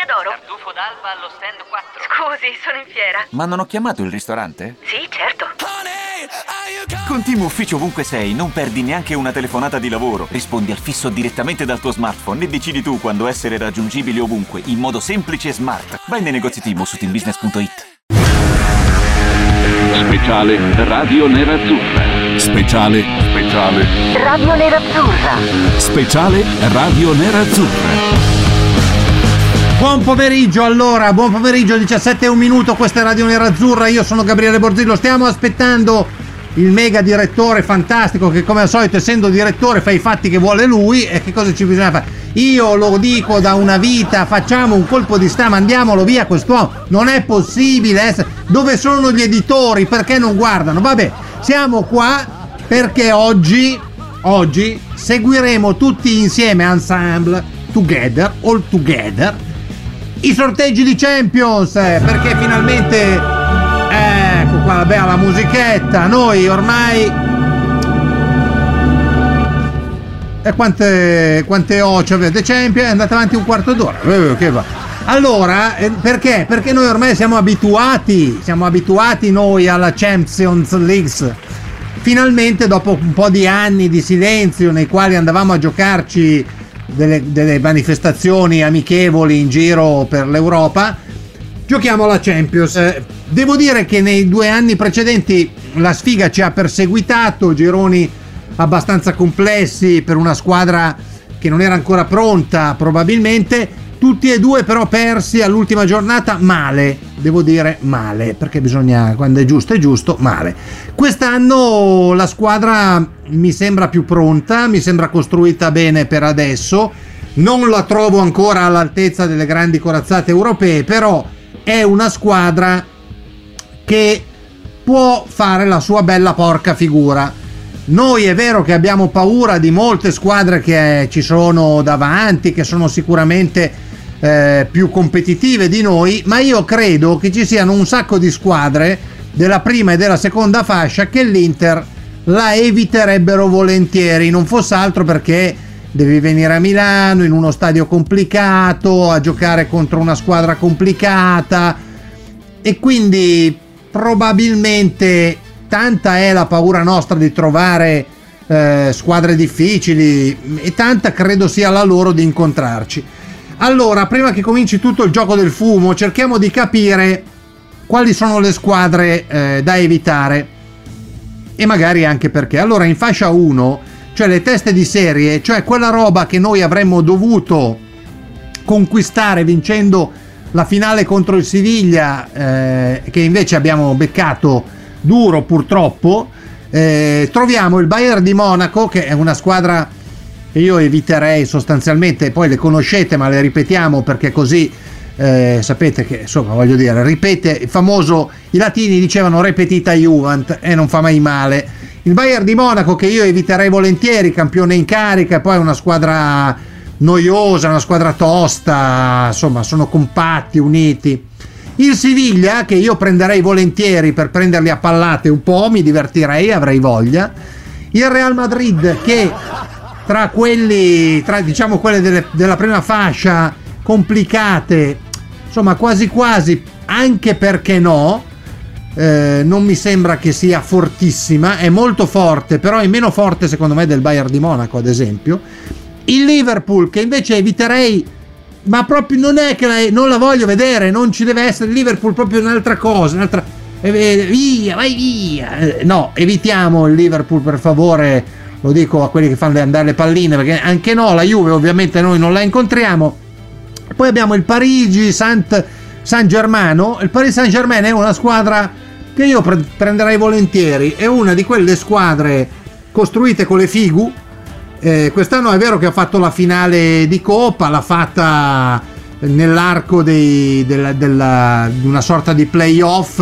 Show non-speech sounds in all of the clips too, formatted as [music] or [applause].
Osteria d'oro. Tartufo d'alba allo stand 4. Scusi, sono in fiera. Ma non ho chiamato il ristorante? Sì, certo. Con Team Ufficio ovunque sei, non perdi neanche una telefonata di lavoro. Rispondi al fisso direttamente dal tuo smartphone e decidi tu quando essere raggiungibile ovunque, in modo semplice e smart. Vai nei negozi Team su teambusiness.it. Speciale Radio Nerazzurra. Speciale. Speciale. Radio Nerazzurra. Speciale Radio Nerazzurra. Buon pomeriggio allora, buon pomeriggio 17 e un minuto, questa è Radio Nerazzurra, io sono Gabriele Borzillo, stiamo aspettando il mega direttore fantastico che come al solito essendo direttore fa i fatti che vuole lui. E che cosa ci bisogna fare? Io lo dico da una vita, facciamo un colpo di stampa, mandiamolo via quest'uomo, non è possibile essere... Dove sono gli editori? Perché non guardano? Vabbè, siamo qua perché oggi, oggi seguiremo tutti insieme, ensemble, together, all together, i sorteggi di Champions eh, perché finalmente ecco qua la musichetta. Noi ormai e quante, quante oce avete? Champions è andata avanti un quarto d'ora. Eh, che va. allora eh, perché? Perché noi ormai siamo abituati siamo abituati noi alla Champions League. Finalmente dopo un po' di anni di silenzio nei quali andavamo a giocarci delle, delle manifestazioni amichevoli in giro per l'Europa, giochiamo alla Champions. Eh, Devo dire che nei due anni precedenti la sfiga ci ha perseguitato, gironi abbastanza complessi per una squadra che non era ancora pronta probabilmente, tutti e due però persi all'ultima giornata male, devo dire male, perché bisogna, quando è giusto è giusto, male. Quest'anno la squadra mi sembra più pronta, mi sembra costruita bene per adesso, non la trovo ancora all'altezza delle grandi corazzate europee, però è una squadra che può fare la sua bella porca figura. Noi è vero che abbiamo paura di molte squadre che ci sono davanti, che sono sicuramente eh, più competitive di noi, ma io credo che ci siano un sacco di squadre della prima e della seconda fascia che l'Inter la eviterebbero volentieri, non fosse altro perché devi venire a Milano in uno stadio complicato, a giocare contro una squadra complicata e quindi probabilmente tanta è la paura nostra di trovare eh, squadre difficili e tanta credo sia la loro di incontrarci. Allora, prima che cominci tutto il gioco del fumo, cerchiamo di capire quali sono le squadre eh, da evitare e magari anche perché. Allora, in fascia 1, cioè le teste di serie, cioè quella roba che noi avremmo dovuto conquistare vincendo la finale contro il Siviglia, eh, che invece abbiamo beccato duro purtroppo. Eh, troviamo il Bayern di Monaco, che è una squadra io eviterei sostanzialmente, poi le conoscete ma le ripetiamo perché così eh, sapete che insomma voglio dire, ripete il famoso, i latini dicevano repetita Juvent e non fa mai male. Il Bayern di Monaco che io eviterei volentieri, campione in carica, poi una squadra noiosa, una squadra tosta, insomma sono compatti, uniti. Il Siviglia che io prenderei volentieri per prenderli a pallate un po', mi divertirei, avrei voglia. Il Real Madrid che tra quelli, tra diciamo quelle delle- della prima fascia complicate, insomma quasi quasi, anche perché no, eh, non mi sembra che sia fortissima, è molto forte, però è meno forte secondo me del Bayern di Monaco ad esempio. Il Liverpool che invece eviterei, ma proprio non è che la, non la voglio vedere, non ci deve essere il Liverpool proprio un'altra cosa, un'altra... eh, eh, via, vai via. Eh, no, evitiamo il Liverpool per favore, lo dico a quelli che fanno andare le palline, perché anche no, la Juve ovviamente noi non la incontriamo. Poi abbiamo il Parigi Saint, San Germano. Il Paris Saint Germain è una squadra che io pre- prenderei volentieri. È una di quelle squadre costruite con le figu. Eh, quest'anno è vero che ha fatto la finale di Coppa, l'ha fatta nell'arco di una sorta di playoff,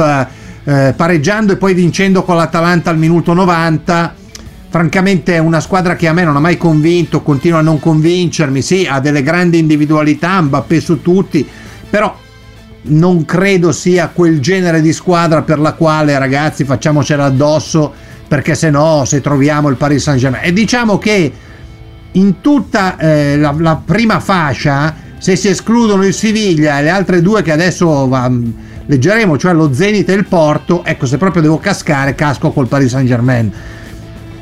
eh, pareggiando e poi vincendo con l'Atalanta al minuto 90 francamente è una squadra che a me non ha mai convinto, continua a non convincermi, sì, ha delle grandi individualità, Mbappé su tutti, però non credo sia quel genere di squadra per la quale ragazzi facciamocela addosso perché se no se troviamo il Paris Saint Germain e diciamo che in tutta eh, la, la prima fascia se si escludono il Siviglia e le altre due che adesso va, leggeremo, cioè lo Zenit e il Porto, ecco se proprio devo cascare casco col Paris Saint Germain.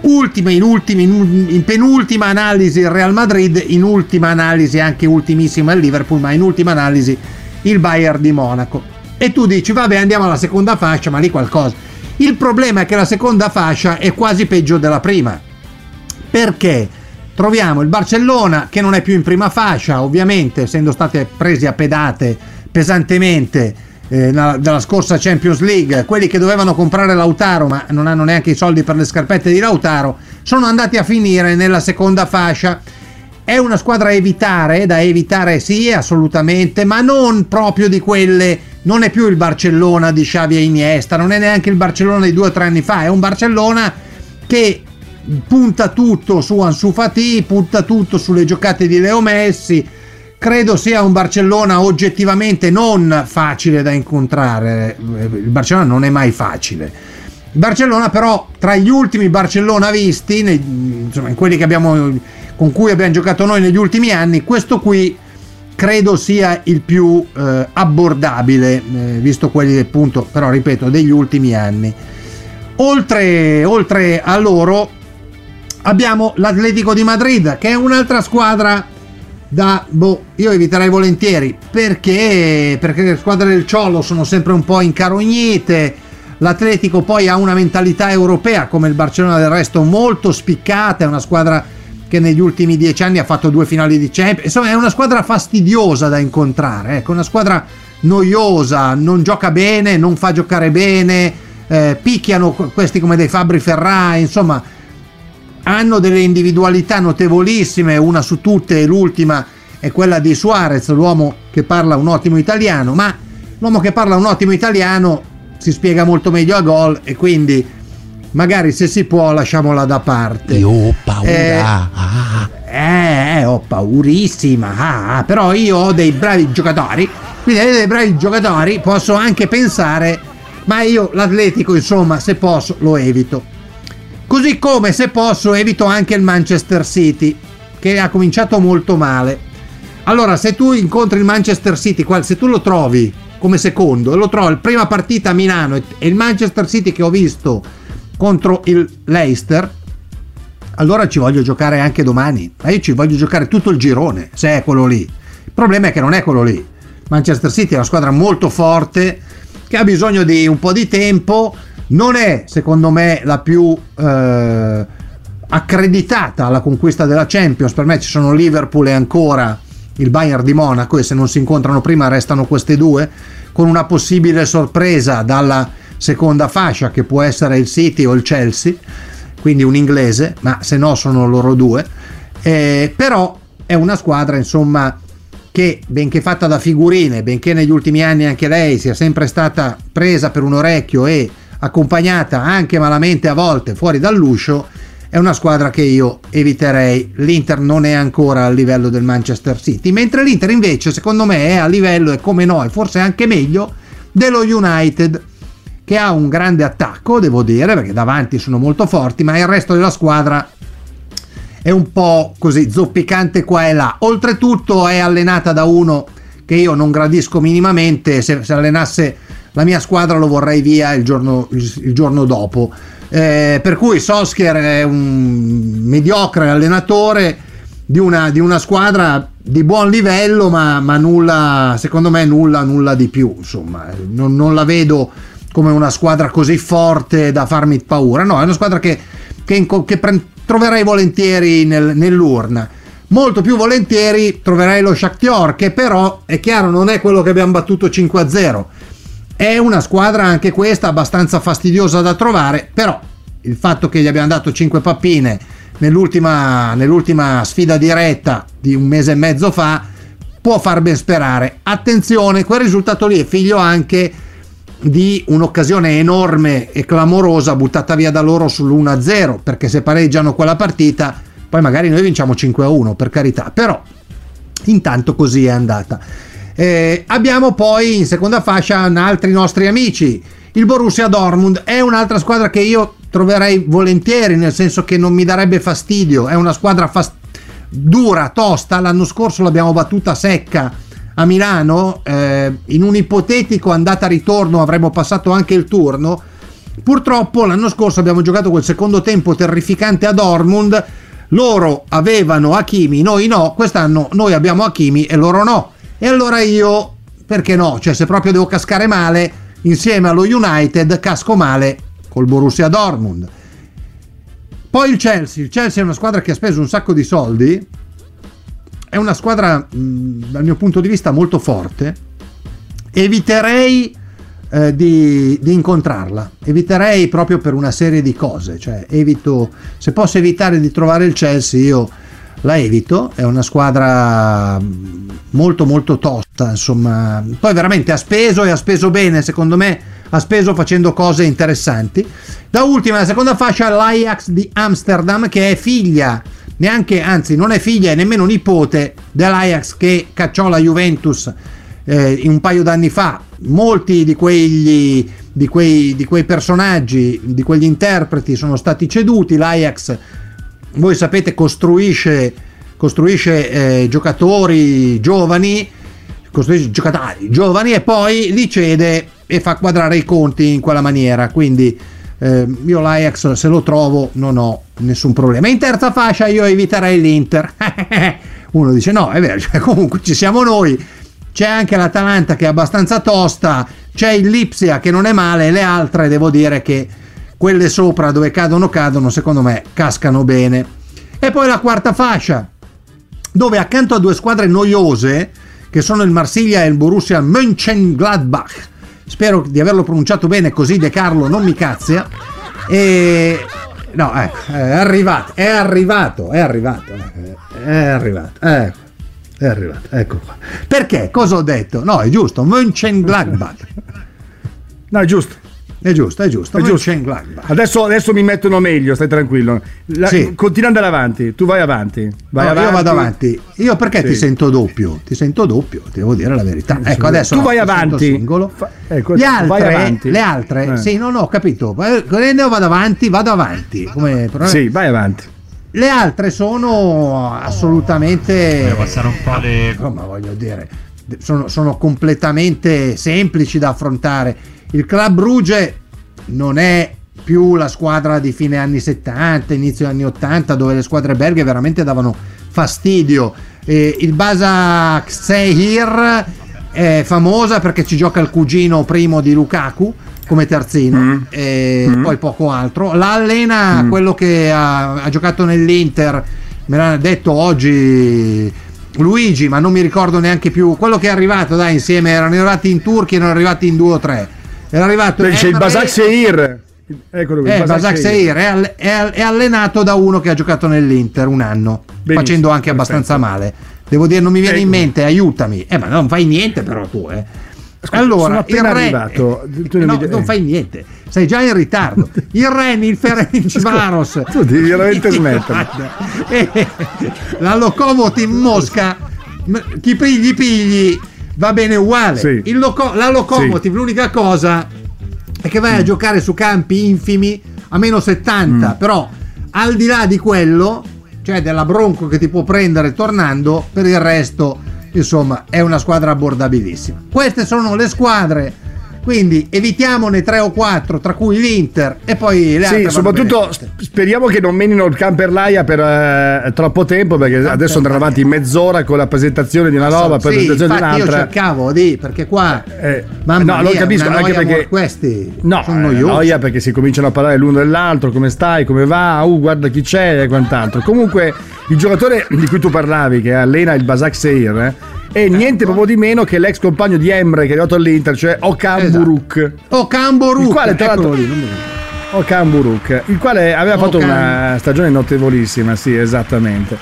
Ultima, in, ultima, in, in penultima analisi il Real Madrid, in ultima analisi anche ultimissima il Liverpool, ma in ultima analisi il Bayern di Monaco. E tu dici, vabbè andiamo alla seconda fascia, ma lì qualcosa. Il problema è che la seconda fascia è quasi peggio della prima. Perché? Troviamo il Barcellona che non è più in prima fascia, ovviamente essendo state presi a pedate pesantemente eh, dalla scorsa Champions League, quelli che dovevano comprare Lautaro ma non hanno neanche i soldi per le scarpette di Lautaro, sono andati a finire nella seconda fascia. È una squadra a evitare, da evitare sì, assolutamente, ma non proprio di quelle, non è più il Barcellona di Xavi e Iniesta, non è neanche il Barcellona di due o tre anni fa, è un Barcellona che punta tutto su Ansu Fati, punta tutto sulle giocate di Leo Messi. Credo sia un Barcellona oggettivamente non facile da incontrare. Il Barcellona non è mai facile. Il Barcellona, però, tra gli ultimi Barcellona visti, insomma, in quelli abbiamo, con cui abbiamo giocato noi negli ultimi anni, questo qui credo sia il più eh, abbordabile, eh, visto quelli appunto, però ripeto, degli ultimi anni. Oltre, oltre a loro, abbiamo l'Atletico di Madrid, che è un'altra squadra da boh, io eviterei volentieri perché perché le squadre del Ciolo sono sempre un po' incarognite. L'Atletico poi ha una mentalità europea come il Barcellona del resto molto spiccata, è una squadra che negli ultimi dieci anni ha fatto due finali di Champions, insomma è una squadra fastidiosa da incontrare, ecco, una squadra noiosa, non gioca bene, non fa giocare bene, eh, picchiano questi come dei Fabri Ferrari, insomma hanno delle individualità notevolissime, una su tutte e l'ultima è quella di Suarez, l'uomo che parla un ottimo italiano, ma l'uomo che parla un ottimo italiano si spiega molto meglio a gol e quindi magari se si può lasciamola da parte. Io ho paura. Eh, eh, ho paurissima, ah, però io ho dei bravi giocatori, quindi dei bravi giocatori posso anche pensare, ma io l'Atletico insomma se posso lo evito. Così come se posso evito anche il Manchester City che ha cominciato molto male. Allora, se tu incontri il Manchester City, se tu lo trovi come secondo lo trovi prima partita a Milano e il Manchester City che ho visto contro il Leicester, allora ci voglio giocare anche domani. Ma io ci voglio giocare tutto il girone, se è quello lì. Il problema è che non è quello lì. Manchester City è una squadra molto forte che ha bisogno di un po' di tempo non è secondo me la più eh, accreditata alla conquista della Champions. Per me ci sono Liverpool e ancora il Bayern di Monaco e se non si incontrano prima restano queste due con una possibile sorpresa dalla seconda fascia che può essere il City o il Chelsea quindi un inglese ma se no sono loro due. Eh, però è una squadra insomma che benché fatta da figurine benché negli ultimi anni anche lei sia sempre stata presa per un orecchio e accompagnata anche malamente a volte fuori dall'uscio, è una squadra che io eviterei. L'Inter non è ancora al livello del Manchester City, mentre l'Inter invece secondo me è a livello e come no, e forse anche meglio dello United che ha un grande attacco, devo dire, perché davanti sono molto forti, ma il resto della squadra è un po' così zoppicante qua e là. Oltretutto è allenata da uno che io non gradisco minimamente, se, se allenasse la mia squadra lo vorrei via il giorno, il giorno dopo. Eh, per cui Solskjaer è un mediocre allenatore di una, di una squadra di buon livello, ma, ma, nulla, secondo me, nulla, nulla di più. Insomma, non, non, la vedo come una squadra così forte da farmi paura. No, è una squadra che, che, che pre- troverei volentieri nel, nell'urna. Molto più volentieri troverei lo Shakhtar, che però è chiaro non è quello che abbiamo battuto 5-0 è una squadra anche questa abbastanza fastidiosa da trovare, però il fatto che gli abbiamo dato 5 pappine nell'ultima, nell'ultima sfida diretta di un mese e mezzo fa può far ben sperare. Attenzione, quel risultato lì è figlio anche di un'occasione enorme e clamorosa buttata via da loro sull'1-0, perché se pareggiano quella partita, poi magari noi vinciamo 5-1, per carità, però intanto così è andata. Eh, abbiamo poi in seconda fascia altri nostri amici. Il Borussia Dortmund è un'altra squadra che io troverei volentieri, nel senso che non mi darebbe fastidio. È una squadra fast- dura, tosta. L'anno scorso l'abbiamo battuta secca a Milano. Eh, in un ipotetico andata-ritorno avremmo passato anche il turno. Purtroppo l'anno scorso abbiamo giocato quel secondo tempo terrificante a Dortmund. Loro avevano Hakimi, noi no. Quest'anno noi abbiamo Hakimi e loro no. E allora io, perché no? Cioè, se proprio devo cascare male, insieme allo United, casco male col Borussia Dortmund. Poi il Chelsea. Il Chelsea è una squadra che ha speso un sacco di soldi. È una squadra, dal mio punto di vista, molto forte. Eviterei eh, di, di, incontrarla. Eviterei proprio per una serie di cose. Cioè, evito, se posso evitare di trovare il Chelsea, io la evito. È una squadra molto, molto tosta. Insomma, poi veramente ha speso e ha speso bene, secondo me ha speso facendo cose interessanti. Da ultima, la seconda fascia, l'Ajax di Amsterdam, che è figlia, neanche, anzi, non è figlia e nemmeno nipote dell'Ajax che cacciò la Juventus eh, un paio d'anni fa. Molti di quegli, di, quei, di quei personaggi, di quegli interpreti sono stati ceduti. L'Ajax, voi sapete, costruisce, costruisce eh, giocatori giovani, costruisce giocatori giovani e poi li cede e fa quadrare i conti in quella maniera. Quindi eh, io l'Ajax se lo trovo non ho nessun problema. In terza fascia io eviterei l'Inter. [laughs] Uno dice no, è vero, [laughs] cioè, comunque ci siamo noi. C'è anche l'Atalanta che è abbastanza tosta, c'è il Lipsia che non è male, le altre devo dire che quelle sopra dove cadono cadono, secondo me cascano bene. E poi la quarta fascia, dove accanto a due squadre noiose, che sono il Marsiglia e il Borussia Mönchengladbach, spero di averlo pronunciato bene così De Carlo non mi cazzia. E no, ecco, è arrivato, è arrivato, è arrivato, è arrivato, ecco. È arrivato, ecco qua. Perché? Cosa ho detto? No, è giusto, Mönchengladbach. No, è giusto. È giusto, è giusto. È giusto. Adesso, adesso, mi mettono meglio, stai tranquillo. La, sì. Continua ad andare avanti, tu vai avanti. Vai no, avanti. Io vado avanti. Io perché sì. ti sento doppio? Ti sento doppio, ti devo dire la verità. Ecco, adesso tu no, vai avanti. Singolo. Fa, ecco, le altre, avanti. Le altre eh. sì, non ho capito. Io vado avanti, vado avanti. Come, sì, vai avanti. Le altre sono assolutamente. Voglio passare un po' le. Come voglio dire, sono, sono completamente semplici da affrontare. Il Club Brugge non è più la squadra di fine anni 70, inizio anni 80, dove le squadre belghe veramente davano fastidio. Eh, il Basak Sehir è famosa perché ci gioca il cugino primo di Lukaku come terzino mm. e mm. poi poco altro. La allena mm. quello che ha, ha, giocato nell'Inter, me l'ha detto oggi Luigi, ma non mi ricordo neanche più quello che è arrivato, dai, insieme erano arrivati in Turchia, erano arrivati in due o tre era arrivato Beh, c'è il Basak Seir Eccolo qui, eh, Basak Seir è, è, è, allenato da uno che ha giocato nell'Inter un anno Benissimo, facendo anche abbastanza perfetto. male devo dire non mi viene ecco. in mente aiutami eh ma non fai niente però tu eh Ascolta, allora, il re, arrivato. Eh, no, non fai niente, sei già in ritardo. [laughs] Il Reni, il Ferenc Varos. Tu devi veramente [laughs] smettere. Eh, la Lokomotiv Mosca, chi pigli pigli va bene uguale. Sì. Loco- la locomotive, sì. l'unica cosa è che vai mm. a giocare su campi infimi a meno 70, mm. però al di là di quello, cioè della bronco che ti può prendere tornando, per il resto, insomma, è una squadra abbordabilissima. Queste sono le squadre quindi evitiamone 3 o 4, tra cui l'Inter e poi le altre. Sì, soprattutto speriamo che non menino il Camperlaia per eh, troppo tempo, perché Camper adesso andranno avanti mezz'ora con la presentazione di una roba, so, poi sì, presentazione di un'altra. Io cercavo di, perché qua, eh, mamma no, mia, lo capisco anche perché questi no, sono noiosi. noia perché si cominciano a parlare l'uno dell'altro, come stai, come va, uh, guarda chi c'è e quant'altro. Comunque, il giocatore di cui tu parlavi, che allena il Basak Seir, eh, e niente proprio di meno che l'ex compagno di Emre che è arrivato all'Inter, cioè Okamburuk. Esatto. Okamburuk, il quale tra l'altro Okamburuk, il quale aveva fatto Okam. una stagione notevolissima, sì, esattamente.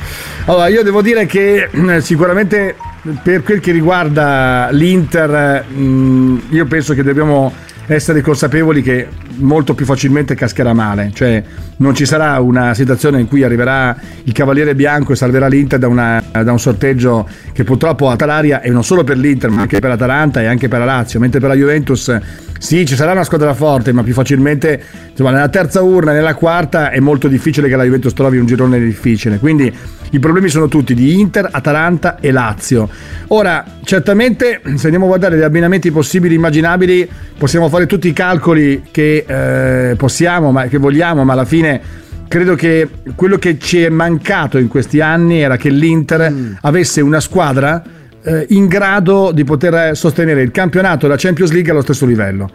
Allora, io devo dire che mm, sicuramente per quel che riguarda l'Inter, mm, io penso che dobbiamo essere consapevoli che molto più facilmente cascherà male, cioè non ci sarà una situazione in cui arriverà il Cavaliere Bianco e salverà l'Inter da, una, da un sorteggio che purtroppo ha talaria e non solo per l'Inter ma anche per l'Atalanta e anche per la Lazio, mentre per la Juventus sì, ci sarà una squadra forte, ma più facilmente, insomma, nella terza urna, nella quarta è molto difficile che la Juventus trovi un girone difficile. Quindi i problemi sono tutti di Inter, Atalanta e Lazio. Ora, certamente, se andiamo a guardare gli abbinamenti possibili, immaginabili, possiamo fare tutti i calcoli che eh, possiamo, ma che vogliamo, ma alla fine credo che quello che ci è mancato in questi anni era che l'Inter mm. avesse una squadra eh, in grado di poter sostenere il campionato e la Champions League allo stesso livello.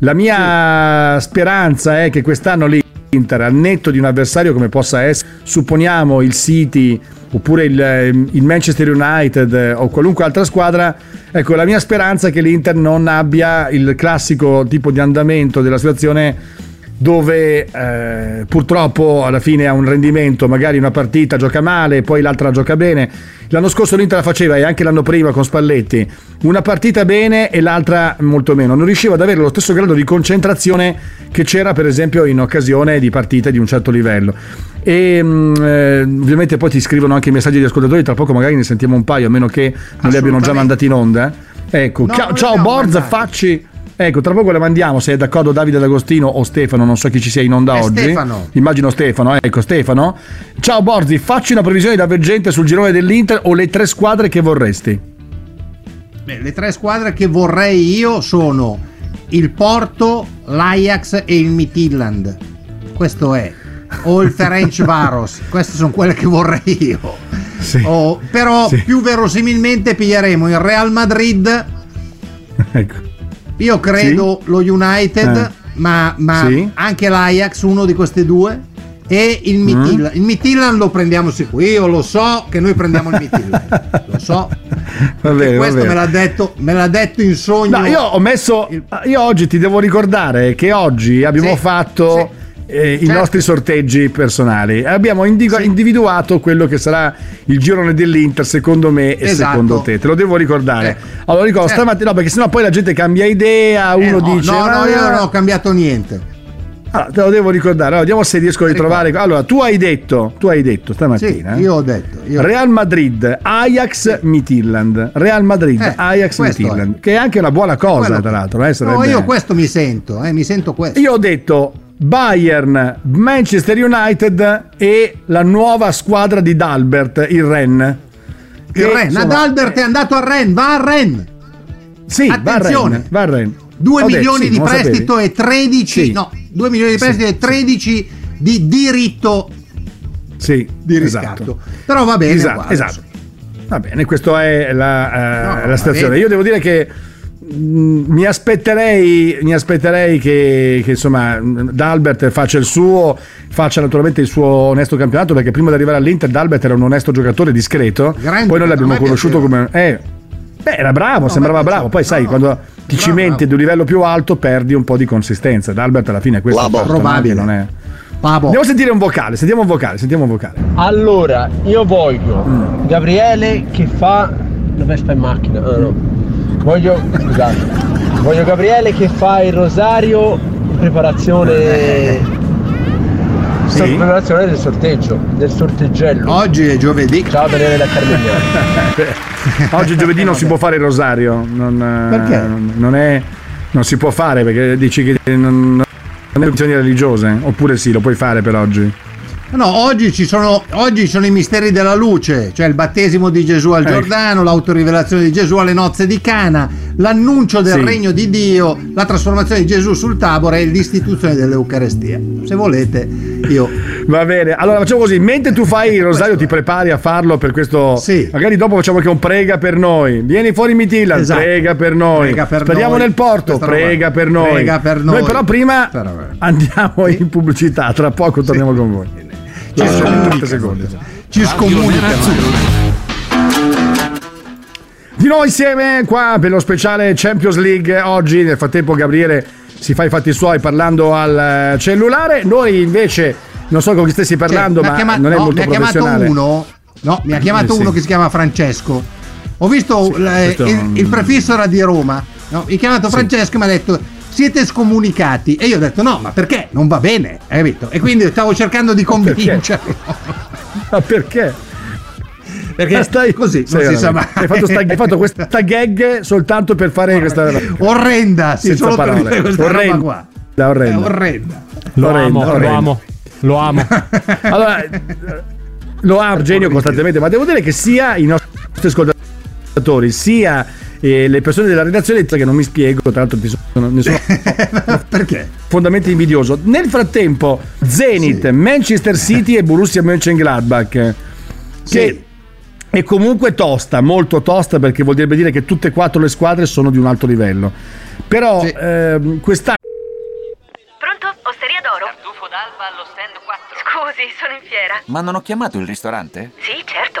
La mia sì. speranza è che quest'anno l'Inter, al netto di un avversario come possa essere, supponiamo il City oppure il, il, Manchester United o qualunque altra squadra, ecco la mia speranza è che l'Inter non abbia il classico tipo di andamento della situazione dove eh, purtroppo alla fine ha un rendimento, magari una partita gioca male, poi l'altra gioca bene. L'anno scorso l'Inter la faceva e anche l'anno prima con Spalletti, una partita bene e l'altra molto meno. Non riusciva ad avere lo stesso grado di concentrazione che c'era per esempio in occasione di partite di un certo livello. E mm, eh, ovviamente poi ti scrivono anche i messaggi di ascoltatori, tra poco magari ne sentiamo un paio, a meno che non li abbiano già mandati in onda. Ecco, no, ciao, ciao Borza, facci Ecco, tra poco le mandiamo se è d'accordo Davide D'Agostino o Stefano, non so chi ci sia in onda è oggi. Stefano. Immagino Stefano, ecco Stefano. Ciao Borzi, facci una previsione da veggente sul girone dell'Inter o le tre squadre che vorresti? Beh, le tre squadre che vorrei io sono il Porto, l'Ajax e il Midtjylland. Questo è. O il Ferenc Varos. [laughs] Queste sono quelle che vorrei io. Sì. Oh, però sì. più verosimilmente piglieremo il Real Madrid. [laughs] ecco io credo sì? lo United, eh. ma, ma sì? anche l'Ajax, uno di queste due. E il Midtjylland. Mm. Il Midtjylland lo prendiamo sicuro. Io lo so che noi prendiamo il Midtjylland. [laughs] lo so. Bene, questo me l'ha, detto, me l'ha detto in sogno. No, io ho messo. Io oggi ti devo ricordare che oggi abbiamo sì, fatto eh, certo. i nostri sorteggi personali. Abbiamo individu- sì. individuato quello che sarà il girone dell'Inter, secondo me e esatto. secondo te. Te lo devo ricordare. Eh. Allora, ricordo certo. stamattina, no, perché sennò poi la gente cambia idea. Eh, uno no, dice: No, no, io non ho cambiato niente. Allora, te lo devo ricordare. Allora, vediamo se riesco a ritrovare. Allora, tu hai detto, tu hai detto stamattina. Sì, io ho detto. Io Real Madrid, Ajax, sì. Midtjylland. Real Madrid, eh, Ajax, Midtjylland. Che è anche una buona cosa, Quello tra l'altro. Eh, no, io questo mi sento, eh, mi sento questo. Io ho detto Bayern, Manchester United e la nuova squadra di Dalbert, il Ren. Il Ren, insomma, Adalbert è andato a Ren, va a Ren. Sì, Attenzione. va a Ren. 2 milioni detto, sì, di prestito e 13, sì. no, 2 milioni di prestito sì. e 13 di diritto sì, di riscatto. Esatto. Però va bene, esatto, esatto. Va bene, questa è la, uh, no, la situazione. Io devo dire che mi aspetterei, mi aspetterei che, che insomma D'Albert faccia il suo, faccia naturalmente il suo onesto campionato perché prima di arrivare all'Inter D'Albert era un onesto giocatore discreto, Grande, poi noi l'abbiamo conosciuto come... Eh, beh, era bravo, no, sembrava bravo, poi no, sai quando ti cimenti ad un livello più alto perdi un po' di consistenza. D'Albert alla fine questo è probabile. Non è... Andiamo a sentire un vocale, sentiamo un vocale, sentiamo un vocale. Allora, io voglio mm. Gabriele che fa la Vespa in macchina. Ah, no Voglio, scusate, voglio Gabriele che fa il rosario in preparazione sì. preparazione del sorteggio, del sorteggello. Oggi è giovedì. Ciao Daniele da Carmignano. [laughs] Oggi è giovedì non si può fare il rosario. Non, perché? Non, è, non si può fare perché dici che non, non è questioni religiose. Oppure sì, lo puoi fare per oggi. No, oggi ci, sono, oggi sono i misteri della luce, cioè il battesimo di Gesù al ecco. Giordano, l'autorivelazione di Gesù alle nozze di Cana, l'annuncio del sì. regno di Dio, la trasformazione di Gesù sul Tabore e l'istituzione dell'Eucarestia. Se volete, io. Va bene, allora facciamo così: mentre tu fai il rosario, ti prepari a farlo per questo. Sì. Magari dopo facciamo anche un prega per noi. Vieni fuori Mitilla, esatto. prega per noi. Prega per Speriamo noi. nel porto, prega per noi. Prega per noi. Noi però prima andiamo in pubblicità, tra poco torniamo con voi. Ci scomunica. Ci scomunica. Di noi insieme qua per lo speciale Champions League oggi. Nel frattempo Gabriele si fa i fatti suoi parlando al eh, cellulare. Noi invece non so con chi stessi parlando, cioè, ma chiamato, non è no, molto mi ha chiamato uno, no, mi ha chiamato eh, uno che si chiama Francesco. Ho visto sì, l- il, il, prefisso era di Roma. No, mi ha chiamato Francesco e mi ha detto siete scomunicati. E io ho detto no, ma perché? Non va bene, hai capito? E quindi stavo cercando di convincerlo. [laughs] Ma perché? Perché stai così, non si sa mai. Hai fatto, sta- hai fatto questa [laughs] gag soltanto per fare questa [laughs] Orrenda, sì, senza solo per parole. dire questa roba Orrenda. qua. Da È orrenda. orrenda. Lo Orrendo, amo, lo orrendo. amo, lo amo. Allora, eh, lo amo Genio costantemente, ma devo dire che sia i nostri ascoltatori, sia eh, le persone della redazione che non mi spiego, tra l'altro ti sono, ne sono [laughs] Perché? fondamentalmente invidioso. Nel frattempo, Zenit, Manchester City e Borussia Mönchengladbach, che Sì. è comunque tosta, molto tosta, perché vuol dire che tutte e quattro le squadre sono di un alto livello. Però Sì. ehm, quest'anno Pronto? Osteria d'oro? Tartufo d'alba allo stand 4. Scusi, sono in fiera. Ma non ho chiamato il ristorante? Sì, certo.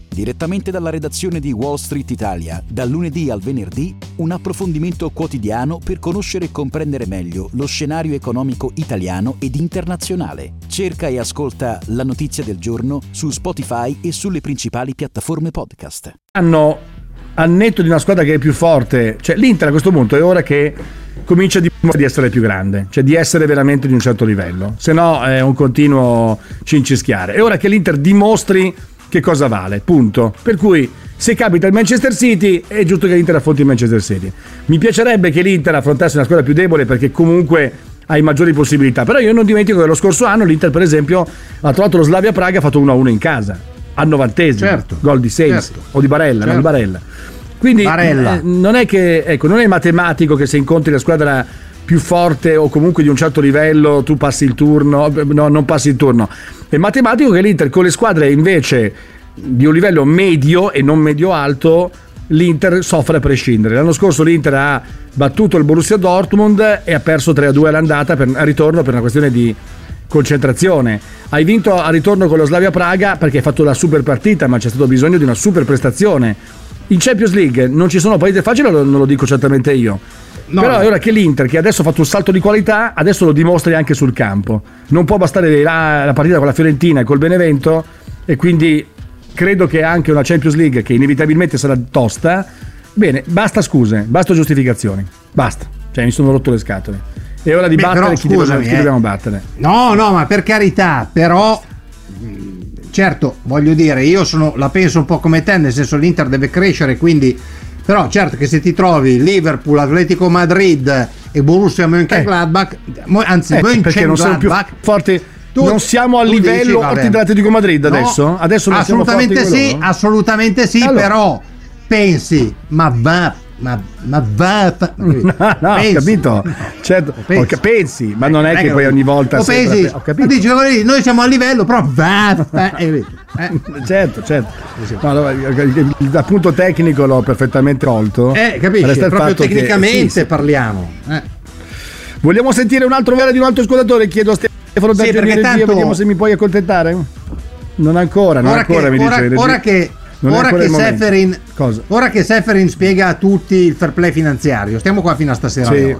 Direttamente dalla redazione di Wall Street Italia, dal lunedì al venerdì, un approfondimento quotidiano per conoscere e comprendere meglio lo scenario economico italiano ed internazionale. Cerca e ascolta La Notizia del Giorno su Spotify e sulle principali piattaforme podcast. hanno al netto di una squadra che è più forte, cioè l'Inter a questo punto è ora che comincia a di essere più grande, cioè di essere veramente di un certo livello, se no è un continuo cincischiare. È ora che l'Inter dimostri che cosa vale, punto. Per cui se capita il Manchester City è giusto che l'Inter affronti il Manchester City. Mi piacerebbe che l'Inter affrontasse una squadra più debole perché comunque hai maggiori possibilità, però io non dimentico che lo scorso anno l'Inter per esempio ha trovato lo Slavia Praga ha fatto 1-1 in casa al novantesimo, Certo, gol di Seis certo. o di Barella, Certo. di Barella. Quindi Barella. eh, non è che ecco, non è matematico che se incontri la squadra più forte o comunque di un certo livello tu passi il turno, no, non passi il turno. È matematico che l'Inter con le squadre invece di un livello medio e non medio alto l'Inter soffre a prescindere. L'anno scorso l'Inter ha battuto il Borussia Dortmund e ha perso 3-2 all'andata per, a ritorno per una questione di concentrazione. Hai vinto a ritorno con lo Slavia Praga perché hai fatto la super partita, ma c'è stato bisogno di una super prestazione. In Champions League non ci sono partite facili, non lo dico certamente io. No, Però è ora che l'Inter, che adesso ha fatto un salto di qualità, adesso lo dimostri anche sul campo. Non può bastare la, la partita con la Fiorentina e col Benevento, e quindi credo che anche una Champions League che inevitabilmente sarà tosta. Bene, basta scuse, basta giustificazioni. Basta. Cioè, mi sono rotto le scatole. È ora di Beh, battere però, chi, dobbiamo, scusami, chi eh. dobbiamo battere. No, no, ma per carità, però mh, certo, voglio dire, io sono, la penso un po' come te, nel senso l'Inter deve crescere, quindi però certo che se ti trovi Liverpool, Atletico Madrid e Borussia Mönchengladbach, mo- anzi Eh, perché non siamo più forti. tu- non siamo a dici, livello forti dell'Atletico Madrid No, adesso? Adesso non siamo assolutamente di sì, loro? assolutamente sì, Allora. però pensi, ma va, ma, ma va, fa- [laughs] No, no, ho capito. Certo, Pensi. ho pensi, ma non è che che poi ogni volta sempre- pensi, ho capito. dici, guarda, noi siamo a livello, però va, va, eh, eh. [laughs] Certo, certo. No, allora, dal punto tecnico l'ho perfettamente colto. Eh, capisci? Proprio che- tecnicamente sì. parliamo. Eh. Vogliamo sentire un altro vero di un altro ascoltatore? Chiedo a Stefano Sì, perché tanto- vediamo se mi puoi accontentare. Non ancora, non Ora, ancora che, mi ora, dice ora che, ora che il. Seferin, Cosa? ora che Seferin spiega a tutti il fair play finanziario, stiamo qua fino a stasera. Sì.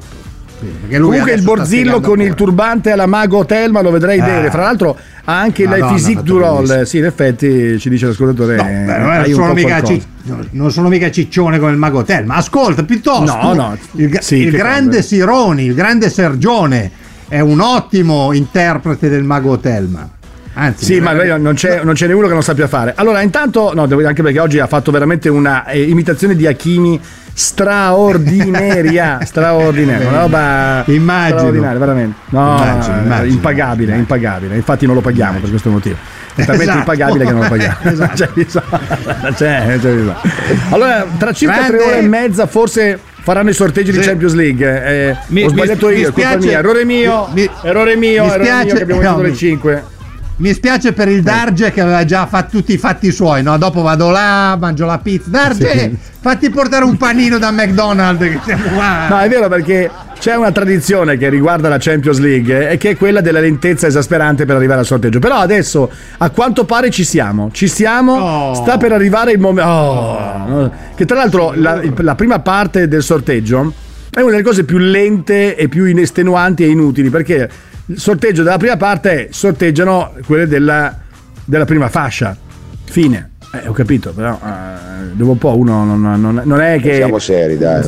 Sì, Comunque il Borzillo con il ancora. turbante alla Mago Telma lo vedrei Ah. bene. Fra l'altro ha anche la Madonna, physique fatto du roll. Sì, in effetti ci dice l'ascoltatore. No, beh, eh, non, sono po' mica qualcosa. ci- no, non sono mica ciccione come il mago Hotel, ma ascolta piuttosto. No, no, Il, sì, il grande cosa? Sironi, il grande Sergione è un ottimo interprete del mago Telma. Anzi, Sì, ma non c'è, non ce n'è uno che non sappia fare. Allora, intanto, no, devo dire anche perché oggi ha fatto veramente una eh, imitazione di Hakimi straordinaria. [laughs] straordinaria. Una roba Immagino. straordinaria, veramente. No, Immagino, no, immagino. impagabile, impagabile. Infatti, non lo paghiamo per questo motivo. È talmente Esatto. impagabile che non lo paghiamo. [laughs] Esatto. C'è bisogno. [laughs] C'è, c'è bisogno. Allora, tra circa Grande. tre ore e mezza, forse. Faranno i sorteggi di Sì. Champions League. Eh, Mi- ho sbagliato mi- mi io, è colpa mia. Errore mio, mi- errore mio, mi errore mio che abbiamo no, vinto le mi- 5. Mi spiace per il Darge che aveva già fatto tutti i fatti suoi, no? Dopo vado là, mangio la pizza. Darge, Sì. fatti portare un panino da McDonald's che siamo qua. No, è vero perché c'è una tradizione che riguarda la Champions League eh, e che è quella della lentezza esasperante per arrivare al sorteggio. Però adesso a quanto pare ci siamo, ci siamo, Oh. sta per arrivare il momento. Oh. Che tra l'altro la, la prima parte del sorteggio è una delle cose più lente e più inestenuanti e inutili perché Il sorteggio della prima parte sorteggiano quelle della, della prima fascia. Fine. Eh, ho capito, però eh, dopo un po' uno non, non, non è che. Siamo seri, dai.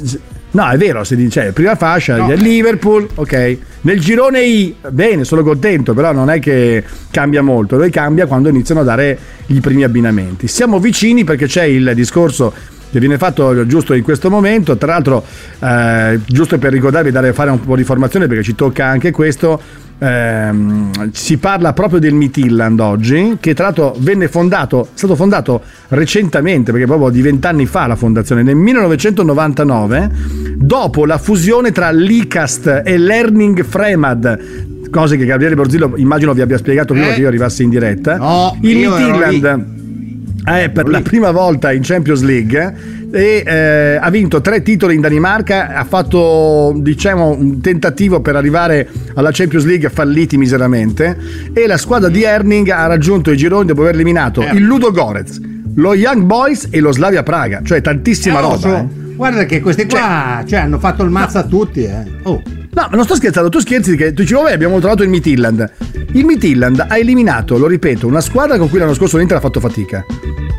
No, è vero, se dice prima fascia No. del Liverpool, ok. Nel girone I, bene, sono contento, però non è che cambia molto, lui cambia quando iniziano a dare i primi abbinamenti. Siamo vicini perché c'è il discorso che viene fatto giusto in questo momento, tra l'altro eh, giusto per ricordarvi dare fare un po' di formazione perché ci tocca anche questo. Ehm, si parla proprio del Midtjylland oggi, che tra l'altro venne fondato, è stato fondato recentemente, perché proprio di vent'anni fa la fondazione, nel 1999, dopo la fusione tra l'ICAST e l'Erning Fremad. Cose che Gabriele Borzillo immagino vi abbia spiegato prima Eh. che io arrivassi in diretta. No, il Midtjylland è per la prima volta in Champions League e eh, ha vinto tre titoli in Danimarca, ha fatto diciamo un tentativo per arrivare alla Champions League falliti miseramente e la squadra di Erning ha raggiunto i gironi dopo aver eliminato Eh. il Ludo Gorez, lo Young Boys e lo Slavia Praga, cioè tantissima Eh, roba. so- eh. Guarda che questi qua cioè, hanno fatto il mazzo a tutti, eh. Oh. No, ma non sto scherzando, tu scherzi che tu dici, vabbè, abbiamo trovato il Midtjylland. Il Midtjylland ha eliminato, lo ripeto, una squadra con cui l'anno scorso l'Inter ha fatto fatica.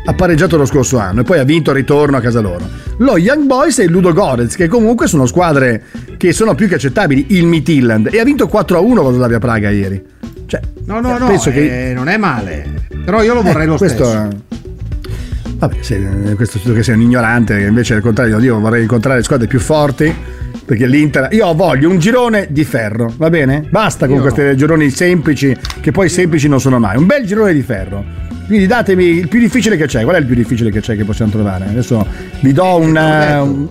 Ha pareggiato lo scorso anno e poi ha vinto il ritorno a casa loro. Lo Young Boys e il Ludo Gorez, che comunque sono squadre che sono più che accettabili. Il Midtjylland e ha vinto 4-1 con Slavia Praga ieri. Cioè, No, no, eh, no, penso eh, che non è male. Però io lo vorrei eh, lo questo stesso. Vabbè, se, questo studio che sei un ignorante, che invece al contrario, io vorrei incontrare squadre più forti. Perché l'Inter. Io voglio un girone di ferro, va bene? Basta con Io questi gironi semplici, che poi semplici non sono mai. Un bel girone di ferro. Quindi datemi il più difficile che c'è. Qual è il più difficile che c'è che possiamo trovare? Adesso vi do un. un-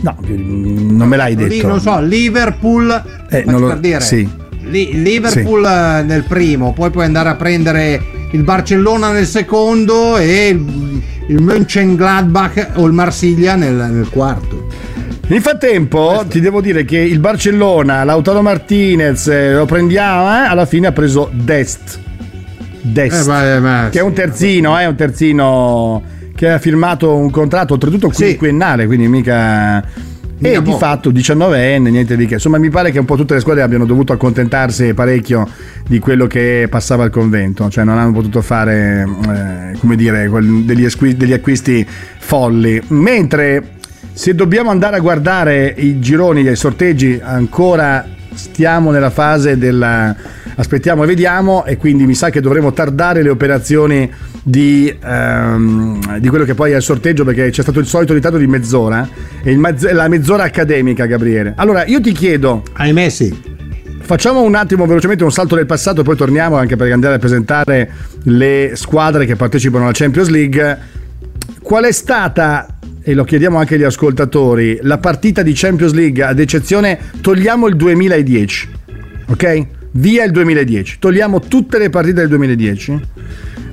No, non me l'hai Lì, detto. non so, Liverpool, Eh, non lo- per dire, sì. Li- Liverpool eh, nel primo, poi puoi andare a prendere il Barcellona nel secondo e il, il Mönchengladbach o il Marsiglia nel, nel quarto. Nel frattempo ti devo dire che il Barcellona, Lautaro Martinez, eh, lo prendiamo, eh, alla fine ha preso Dest. Dest. Eh, ma- ma- che è un terzino, è un terzino che ha firmato un contratto oltretutto Sì. quinquennale, quindi mica... Mica e di fatto 19enne, niente di che. Insomma, mi pare che un po' tutte le squadre abbiano dovuto accontentarsi parecchio di quello che passava al convento, cioè non hanno potuto fare, eh, come dire, degli acquisti folli. Mentre se dobbiamo andare a guardare i gironi e i sorteggi, ancora stiamo nella fase della aspettiamo e vediamo e quindi mi sa che dovremo tardare le operazioni di, ehm, di quello che poi è il sorteggio perché c'è stato il solito ritardo di mezz'ora e mezz- la mezz'ora accademica Gabriele allora io ti chiedo Ahimè sì. Facciamo un attimo velocemente un salto nel passato e poi torniamo anche per andare a presentare le squadre che partecipano alla Champions League. Qual è stata, e lo chiediamo anche agli ascoltatori, la partita di Champions League ad eccezione, togliamo il 2010, ok? Via il 2010, togliamo tutte le partite del 2010.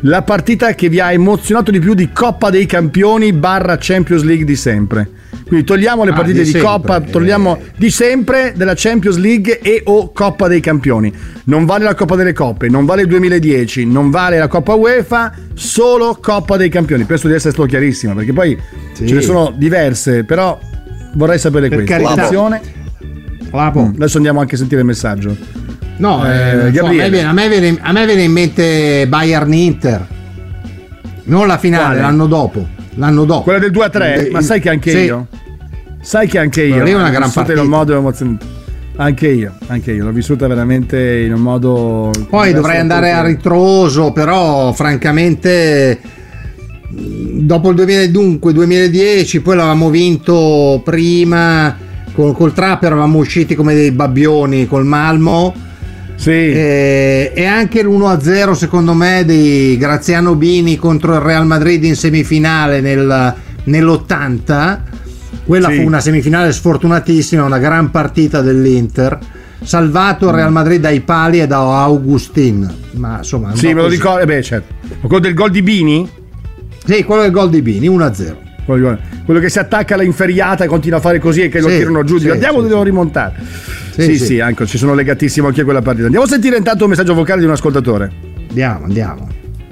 La partita che vi ha emozionato di più di Coppa dei Campioni barra Champions League di sempre. Quindi togliamo le Ah, partite di di, sempre, Coppa, eh. togliamo di sempre della Champions League e o Coppa dei Campioni. Non vale la Coppa delle Coppe, non vale il 2010, non vale la Coppa UEFA, solo Coppa dei Campioni. Penso di essere stato chiarissimo, perché poi Sì. ce ne sono diverse, però vorrei sapere Per questo. carità. Lapo. Mm, Adesso andiamo anche a sentire il messaggio. No, Eh, eh, so, a, me viene, a me viene- a me viene in mente Bayern Inter. Non la finale, Quale? l'anno dopo. L'anno dopo. Quella del 2 a 3, Eh, ma sai che anche sì. io. Sai che anche io. Lì è una l'ho gran vissuta in partita. un modo emozionante. Anche io, anche io, l'ho vissuta veramente in un modo. Poi dovrei andare a ritroso, però francamente dopo il 2000, dunque 2010, poi l'avevamo vinto prima col, col Trapper, eravamo usciti come dei babbioni col Malmo Sì. e, e anche l'1-0 secondo me di Graziano Bini contro il Real Madrid in semifinale nel- nell'80. Quella Sì. fu una semifinale sfortunatissima, una gran partita dell'Inter. Salvato il Real Madrid dai pali e da Augustin. Ma insomma, Sì, me lo ricordo. eh, Beh, certo. Quello del gol di Bini? Sì, quello del gol di Bini, 1-0. Quello quello che si attacca alla inferriata e continua a fare così e che lo Sì, tirano giù. sì, Andiamo, sì, dobbiamo sì. rimontare. Sì, Sì, sì, sì. anche, ci sono legatissimo anche a quella partita. Andiamo a sentire intanto un messaggio vocale di un ascoltatore. Andiamo, andiamo.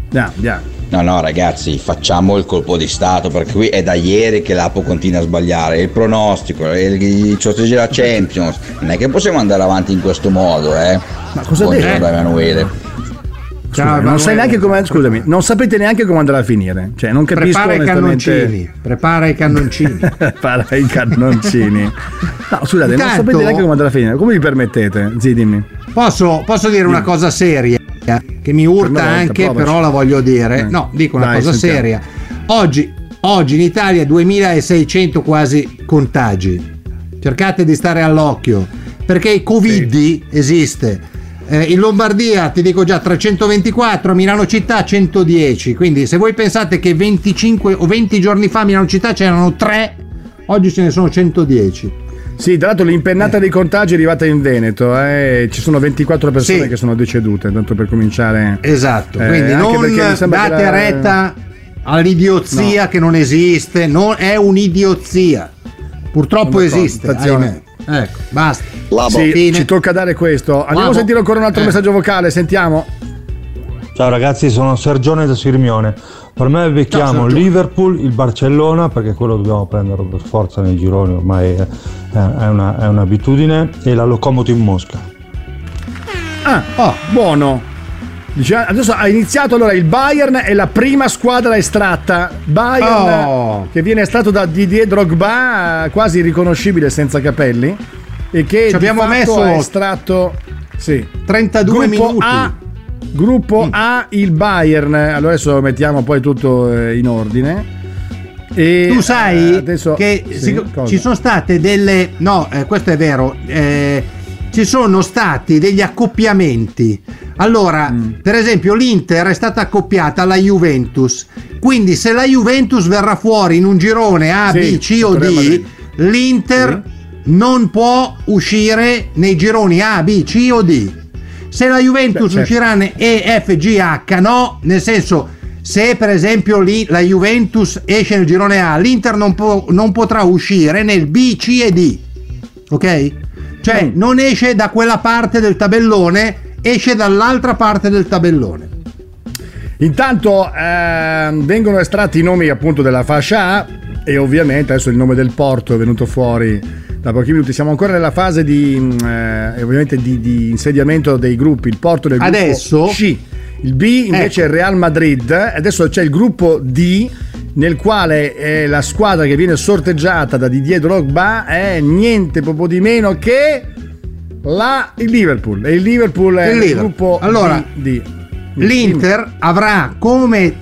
Andiamo, andiamo. No, no, ragazzi, facciamo il colpo di Stato perché qui è da ieri che l'Apo continua a sbagliare. Il pronostico, il, il sorteggio della Champions. Non è che possiamo andare avanti in questo modo, eh. Ma cosa Buongiorno da Emanuele. Scusa, non sai neanche come, scusami, non sapete neanche come andrà a finire. Cioè, non capisco Prepara i cannoncini. Prepara i cannoncini. [laughs] Prepara i cannoncini. No, scusate, non Intanto- sapete neanche come andrà a finire. Come vi permettete? Zi, dimmi. Posso, posso dire una cosa seria che mi Per urta volta, anche, provaci. però la voglio dire. Eh. No, dico una Dai, cosa sentiamo. seria. Oggi, oggi in Italia 2600 quasi contagi. Cercate di stare all'occhio perché il Covid esiste. Eh, in Lombardia ti dico già 324, a Milano città 110. Quindi se voi pensate che 25 o 20 giorni fa Milano città c'erano 3, oggi ce ne sono 110. Sì, tra l'altro l'impennata dei contagi è arrivata in Veneto. eh, Ci sono 24 persone Sì. che sono decedute, tanto per cominciare. Esatto, Eh, quindi non date la- retta all'idiozia No. che non esiste, non è un'idiozia. Purtroppo esiste. Ecco, basta. Sì, Fine. ci tocca dare questo. Andiamo Bravo. a sentire ancora un altro Eh. messaggio vocale, sentiamo. Ciao ragazzi, sono Sergione da Sirmione. Per me becchiamo Liverpool, il Barcellona, perché quello dobbiamo prenderlo per forza nei gironi, ormai è, è una- è un'abitudine, e la Lokomotiv Mosca. Ah, Oh. buono. Dice, adesso ha iniziato allora il Bayern è la prima squadra estratta. Bayern Oh. che viene estratto da Didier Drogba, quasi irriconoscibile senza capelli. E che Ci abbiamo messo ha estratto sì. 32 Gruppo minuti. A, gruppo A il Bayern. Allora adesso mettiamo poi tutto eh, in ordine. E Tu sai eh, adesso che sì, ci sono state delle... No, eh, questo è vero. eh, ci sono stati degli accoppiamenti. Allora, Mm. per esempio, l'Inter è stata accoppiata alla Juventus. Quindi, se la Juventus verrà fuori in un girone A, Sì, B, C o D, l'Inter non può uscire nei gironi A, B, C o D. Se la Juventus Beh, certo. uscirà ne E, F, G, H, no, nel senso, se per esempio lì la Juventus esce nel girone A, l'Inter non, può- non potrà uscire nel B, C e D. Ok? Cioè, Mm. non esce da quella parte del tabellone, esce dall'altra parte del tabellone. Intanto ehm, vengono estratti i nomi appunto della fascia A e ovviamente adesso il nome del porto è venuto fuori da pochi minuti. Siamo ancora nella fase di, mh, eh, ovviamente di, di insediamento dei gruppi. Il porto del gruppo Adesso- C, il B invece Ecco. è il Real Madrid. Adesso c'è il gruppo D nel quale eh, la squadra che viene sorteggiata da Didier Drogba è niente poco di meno che la, il Liverpool. E il Liverpool è Il il, gruppo Allora, D. D. L'Inter avrà come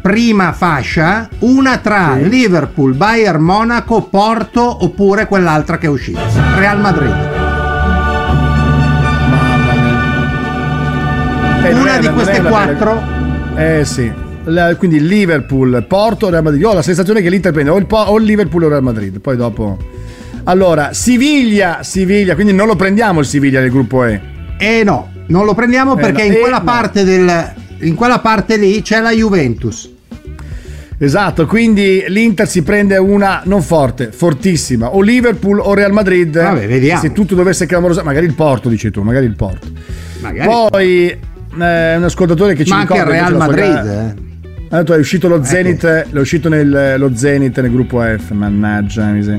prima fascia una tra Sì. Liverpool, Bayern Monaco, Porto oppure quell'altra che è uscita, Real Madrid. Una di queste quattro Eh sì. La- quindi Liverpool, Porto, Real Madrid. Io ho la sensazione che l'Inter prende o il, o il Liverpool o il Real Madrid. Poi dopo. Allora, Siviglia, Siviglia, quindi non lo prendiamo il Siviglia del gruppo E. E no, non lo prendiamo Eh, perché no, in eh, quella no. parte del in quella parte lì c'è la Juventus. Esatto, quindi l'Inter si prende una non forte, fortissima, o Liverpool o Real Madrid. Vabbè, vediamo. Se tutto dovesse clamorosamente, magari il Porto, dici tu, magari il Porto. Magari. Poi eh, un ascoltatore che ci Ma anche il ricorda Real sua Madrid. gara- eh. Ha detto è uscito lo Zenith, è uscito nel, lo Zenith nel gruppo F, mannaggia. mi sa.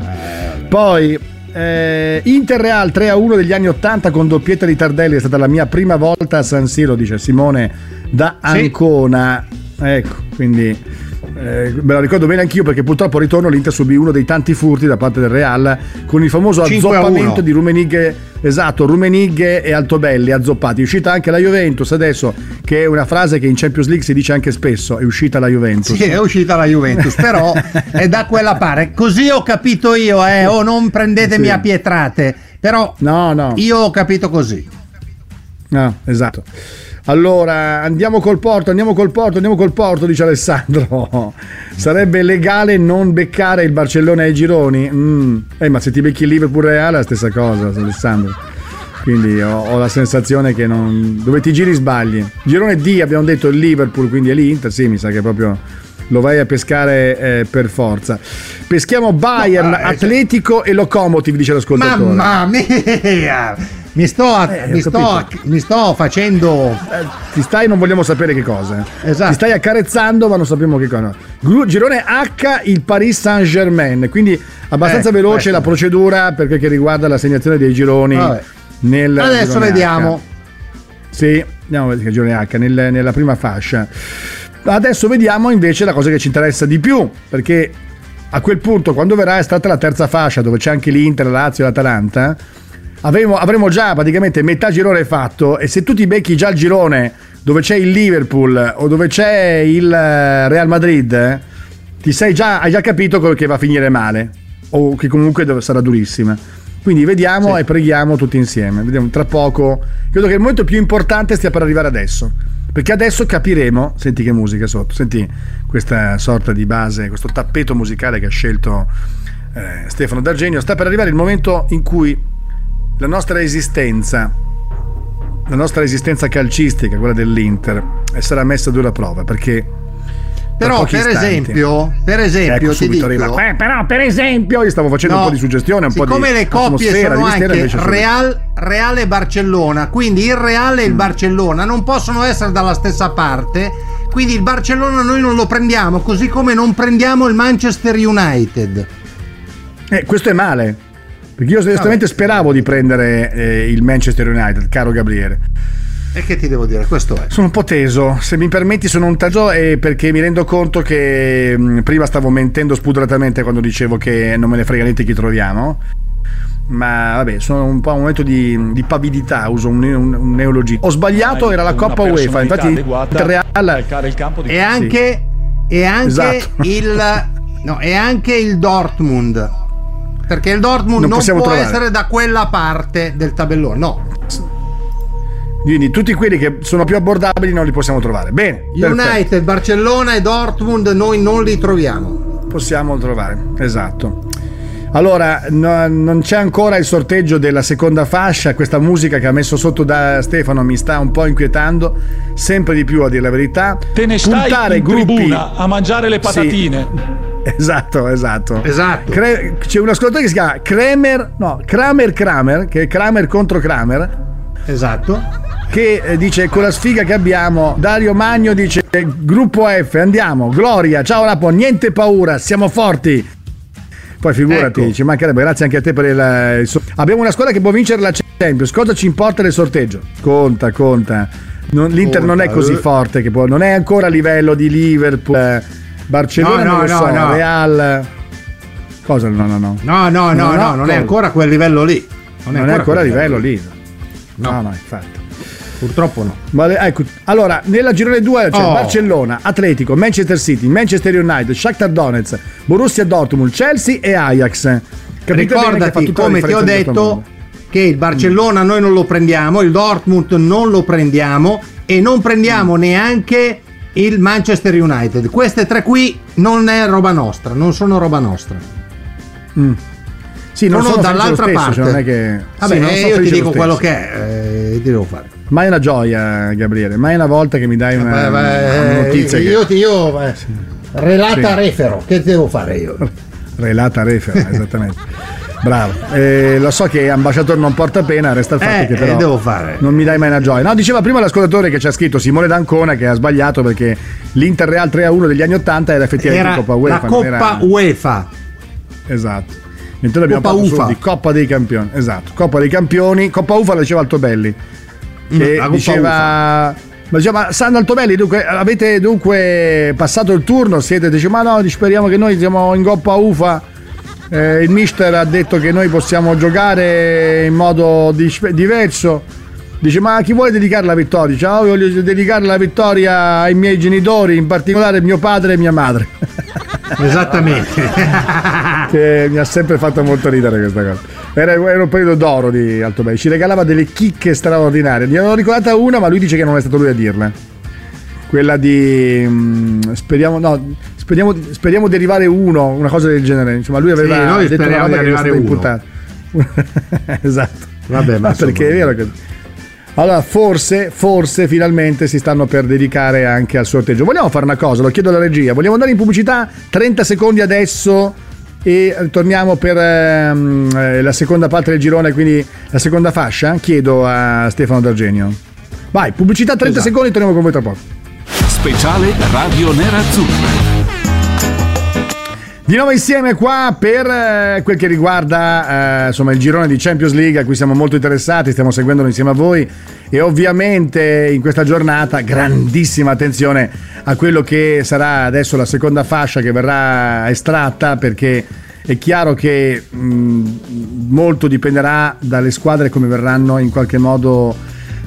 Poi eh, Inter Real 3 a 1 degli anni 80 con doppietta di Tardelli, è stata la mia prima volta a San Siro, dice Simone da Sì. Ancona. Ecco, quindi eh, me la ricordo bene anch'io perché purtroppo al ritorno l'Inter subì uno dei tanti furti da parte del Real con il famoso 5 a 1. azzoppamento di Rumenighe, esatto, Rumenighe e Altobelli azzoppati. È uscita anche la Juventus adesso, che è una frase che in Champions League si dice anche spesso, è uscita la Juventus. Sì, è uscita la Juventus, però è da quella parte. Così ho capito io, eh. Oh, non prendetemi Sì. a pietrate. Però No, no. io ho capito così. No, esatto. Allora, andiamo col porto, andiamo col porto, andiamo col porto, dice Alessandro. [laughs] Sarebbe legale non beccare il Barcellona ai gironi? Mm. Eh, ma se ti becchi il Liverpool Reale è la stessa cosa, Alessandro. Quindi ho, ho la sensazione che non... dove ti giri sbagli. Girone D abbiamo detto il Liverpool, quindi è l'Inter, sì, mi sa che proprio lo vai a pescare eh, per forza. Peschiamo Bayern, No, eh, Atletico e Locomotiv, dice l'ascoltatore. Mamma mia! Mi sto, eh, mi, sto, mi sto, facendo. Eh, ti stai, non vogliamo sapere che cosa. Esatto. Ti stai accarezzando, ma non sappiamo che cosa. Girone H, il Paris Saint Germain. Quindi abbastanza eh, veloce questo. la procedura per quel che riguarda l'assegnazione dei gironi. Nel Adesso vediamo. H. Sì, andiamo a vedere il girone H nel, nella prima fascia. Adesso vediamo invece la cosa che ci interessa di più, perché a quel punto, quando verrà è stata la terza fascia, dove c'è anche l'Inter, la Lazio e l'Atalanta avremo, avremo già praticamente metà girone fatto e se tu ti becchi già il girone dove c'è il Liverpool o dove c'è il eh, Real Madrid, ti sei già, hai già capito che va a finire male o che comunque sarà durissima. Quindi vediamo sì. e preghiamo tutti insieme. Vediamo tra poco. Credo che il momento più importante stia per arrivare adesso. Perché adesso capiremo. Senti che musica sotto. Senti questa sorta di base, questo tappeto musicale che ha scelto eh, Stefano D'Argenio. Sta per arrivare il momento in cui la nostra esistenza, la nostra esistenza calcistica, quella dell'Inter, sarà messa a dura prova perché però per esempio, per esempio, ecco, dico, eh, però per esempio io stavo facendo no, un po' di suggestione un po' di come le coppie sono anche Real, Real e Barcellona quindi il Real e il mm. Barcellona non possono essere dalla stessa parte quindi il Barcellona noi non lo prendiamo così come non prendiamo il Manchester United. Eh, questo è male perché io onestamente speravo di prendere eh, il Manchester United, caro Gabriele. E che ti devo dire? Questo è. Sono un po' teso. Se mi permetti, sono un taggio e perché mi rendo conto che mh, mm, prima stavo mentendo spudoratamente quando dicevo che non me ne frega niente chi troviamo. Ma vabbè, sono un po' un momento di, di pavidità, uso un, un, un neologismo. Ho sbagliato, era la Coppa UEFA. Infatti, il Real. E anche, e anche esatto. il. [laughs] No, e anche il Dortmund perché il Dortmund non, non può trovare. essere da quella parte del tabellone, no. Quindi tutti quelli che sono più abbordabili non li possiamo trovare. Bene. United, perfetto. Barcellona e Dortmund noi non li troviamo. Possiamo trovare, esatto. Allora, no, non c'è ancora il sorteggio della seconda fascia, questa musica che ha messo sotto da Stefano mi sta un po' inquietando, sempre di più a dire la verità. Te ne stai Puntare in gruppi... tribuna a mangiare le patatine. Sì. Esatto, esatto. Esatto. Cre- c'è un ascoltatore che si chiama Kramer, no, Kramer Kramer, che è Kramer contro Kramer. Esatto. Che eh, dice con la sfiga che abbiamo, Dario Magno dice gruppo F, andiamo, Gloria, ciao Lapo, niente paura, siamo forti. Poi figurati, ecco. ci mancherebbe, grazie anche a te per il, il so- Abbiamo una squadra che può vincere la Champions, cosa ci importa del sorteggio? Conta, conta. Non, L'Inter conta. non è così forte, che può, non è ancora a livello di Liverpool. Eh Barcellona no, no, so, no, Real. Cosa? No, no, no. No, no, no, no, non è ancora quel livello lì. Non è, non ancora a livello lì. No, no, no infatti. Purtroppo no. Ma, ecco, allora, nella girone 2 c'è oh. Barcellona, Atletico, Manchester City, Manchester United, Shakhtar Donetsk, Borussia Dortmund, Chelsea e Ajax. Capite Ricordati, come ti ho detto, che il Barcellona noi non lo prendiamo, il Dortmund non lo prendiamo e non prendiamo mm. neanche il Manchester United. Queste tre qui non è roba nostra, non sono roba nostra. Mm. Sì, non sono, sono dall'altra stesso, parte. Cioè non è che... Vabbè, sì, io ti dico quello che è, eh, ti devo fare. Mai una gioia, Gabriele, mai una volta che mi dai una, beh, beh, una notizia. Io, che... io eh, relata sì. refero, che devo fare io? [laughs] relata refero, esattamente. Bravo, eh, lo so che ambasciatore non porta pena, resta il fatto eh, che però eh, devo fare. non mi dai mai una gioia. No, diceva prima l'ascoltatore che ci ha scritto Simone D'Ancona che ha sbagliato perché l'Inter Real 3-1 degli anni 80 era effettivamente era Coppa UEFA. La Coppa era... UEFA. Esatto. Mentre abbiamo Coppa parlato solo di Coppa dei Campioni. Esatto, Coppa dei Campioni. Coppa UFA la diceva Altobelli. Mm, che mm, diceva... Ma diceva, Sandro Altobelli, dunque, avete dunque passato il turno? Siete, dice, ma no, speriamo che noi siamo in Coppa UFA eh, il mister ha detto che noi possiamo giocare in modo di- diverso. Dice: Ma a chi vuole dedicare la vittoria? Dice: oh, voglio dedicare la vittoria ai miei genitori, in particolare mio padre e mia madre. [laughs] Esattamente. [laughs] che mi ha sempre fatto molto ridere questa cosa. Era, era un periodo d'oro di Alto Bay. Ci regalava delle chicche straordinarie. Ne ho ricordata una, ma lui dice che non è stato lui a dirla. Quella di. Mm, speriamo. No, Speriamo, speriamo, di arrivare uno, una cosa del genere. Insomma, lui aveva sì, noi detto una roba di arrivare che imputata. [laughs] esatto. Vabbè, ma perché è vero che. Allora, forse, forse finalmente si stanno per dedicare anche al sorteggio. Vogliamo fare una cosa, lo chiedo alla regia. Vogliamo andare in pubblicità 30 secondi adesso e torniamo per ehm, la seconda parte del girone, quindi la seconda fascia. Chiedo a Stefano D'Argenio. Vai, pubblicità 30 esatto. secondi, torniamo con voi tra poco. Speciale Radio Nerazzurra. Di nuovo insieme qua per eh, quel che riguarda eh, insomma, il girone di Champions League a cui siamo molto interessati, stiamo seguendolo insieme a voi. E ovviamente in questa giornata grandissima attenzione a quello che sarà adesso la seconda fascia che verrà estratta perché è chiaro che mh, molto dipenderà dalle squadre come verranno in qualche modo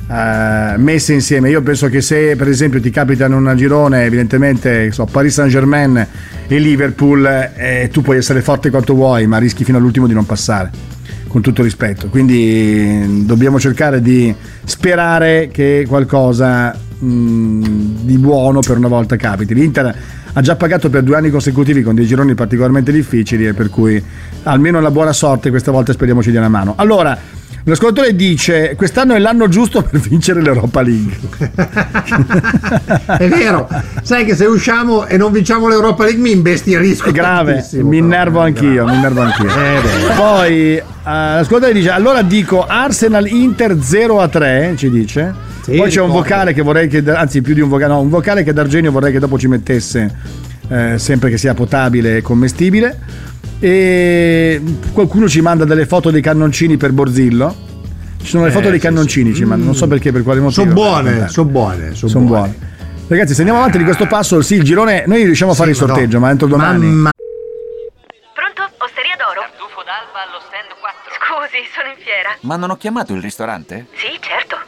uh, messe insieme. Io penso che se per esempio ti capita in un girone, evidentemente so, Paris Saint Germain e Liverpool, eh, tu puoi essere forte quanto vuoi, ma rischi fino all'ultimo di non passare. Con tutto rispetto, quindi dobbiamo cercare di sperare che qualcosa mh, di buono per una volta capiti. L'Inter ha già pagato per due anni consecutivi con dei gironi particolarmente difficili e per cui almeno la buona sorte questa volta speriamo ci dia una mano. Allora, L'ascoltatore dice: Quest'anno è l'anno giusto per vincere l'Europa League. [laughs] è vero, sai che se usciamo e non vinciamo l'Europa League mi imbestierisco. È grave, mi innervo anch'io. Mi innervo anch'io. Eh, Poi uh, l'ascoltatore dice: Allora dico Arsenal Inter 0 a 3. Ci dice. Sì, Poi c'è un vocale che vorrei che, anzi, più di un vocale, no, un vocale che D'Argenio vorrei che dopo ci mettesse, eh, sempre che sia potabile e commestibile e qualcuno ci manda delle foto dei cannoncini per Borzillo. Ci sono le foto eh, dei cannoncini, sì, ci mandano, non so perché, per quale motivo. Sono buone, sono buone, sono son buone. buone. Ragazzi, se andiamo avanti di questo passo, sì, il girone, noi riusciamo a fare sì, il sorteggio, no. ma entro domani. Mamma. Pronto? Osteria d'oro? Tartufo d'alba allo stand 4. Scusi, sono in fiera. Ma non ho chiamato il ristorante? Sì, certo.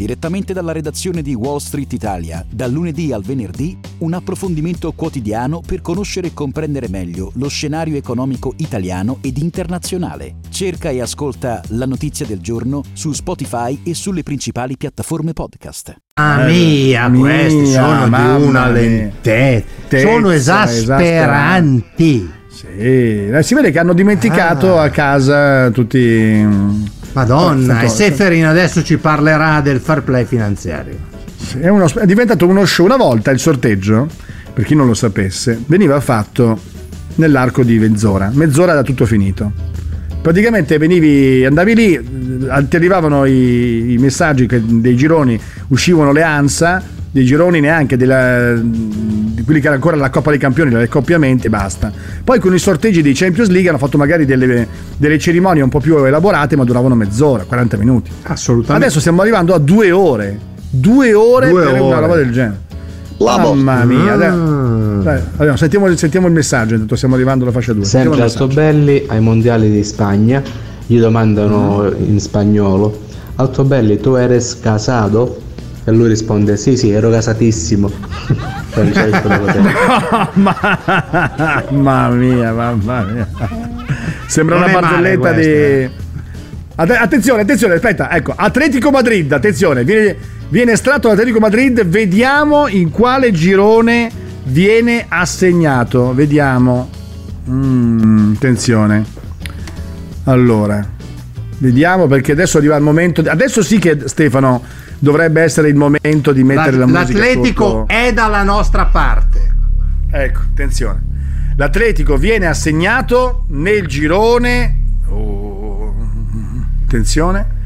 Direttamente dalla redazione di Wall Street Italia, dal lunedì al venerdì, un approfondimento quotidiano per conoscere e comprendere meglio lo scenario economico italiano ed internazionale. Cerca e ascolta la notizia del giorno su Spotify e sulle principali piattaforme podcast. Ah mia, mia questi sono di una lentezza, sono esasperanti. Sì, si vede che hanno dimenticato ah. a casa tutti Madonna, e Seferin adesso ci parlerà del fair play finanziario. È, uno, è diventato uno show. Una volta il sorteggio, per chi non lo sapesse, veniva fatto nell'arco di mezz'ora. Mezz'ora da tutto finito. Praticamente venivi, andavi lì, eh, ti arrivavano i, i messaggi che dei gironi uscivano le ANSA, dei gironi neanche della, di quelli che era ancora la Coppa dei Campioni, l'accoppiamento e basta. Poi con i sorteggi dei Champions League hanno fatto magari delle, delle, cerimonie un po' più elaborate, ma duravano mezz'ora, 40 minuti. Assolutamente. Adesso stiamo arrivando a due ore. Due ore due per ore. una roba del genere. Mamma mia, mm. dai, dai, sentiamo, sentiamo, il messaggio, intanto stiamo arrivando alla fascia 2. Sempre Altobelli ai mondiali di Spagna, gli domandano mm. in spagnolo, Altobelli tu eres casado? E lui risponde: Sì, sì, ero casatissimo. [laughs] [laughs] mamma mia, mamma mia. Sembra non una barzelletta di. Eh. Attenzione, attenzione, aspetta, ecco, Atletico Madrid, attenzione, viene, viene estratto l'Atletico Madrid, vediamo in quale girone viene assegnato, vediamo. Mm, attenzione. Allora, vediamo perché adesso arriva il momento, adesso sì che Stefano dovrebbe essere il momento di mettere la, la musica L'Atletico sotto. è dalla nostra parte. Ecco, attenzione. L'Atletico viene assegnato nel girone oh, attenzione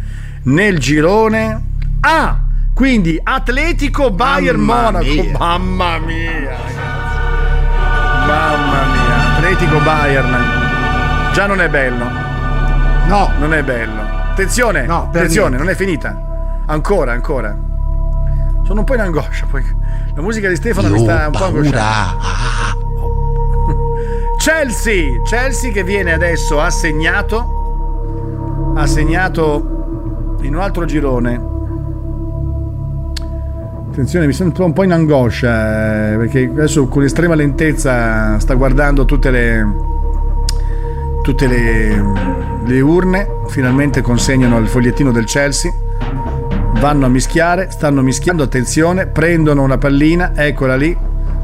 nel girone A. Quindi Atletico Bayern Mamma Monaco. Mia. Mamma mia, Mamma mia. Atletico Bayern. Già non è bello. No, non è bello. Attenzione, no, attenzione, niente. non è finita. Ancora, ancora. Sono un po' in angoscia. Poi la musica di Stefano Io mi sta un po' angosciando. [laughs] Chelsea, Chelsea che viene adesso assegnato, assegnato in un altro girone. Attenzione, mi sento un po' in angoscia eh, perché adesso con estrema lentezza sta guardando tutte le tutte le, le urne, finalmente consegnano il fogliettino del Chelsea vanno a mischiare, stanno mischiando, attenzione, prendono una pallina, eccola lì,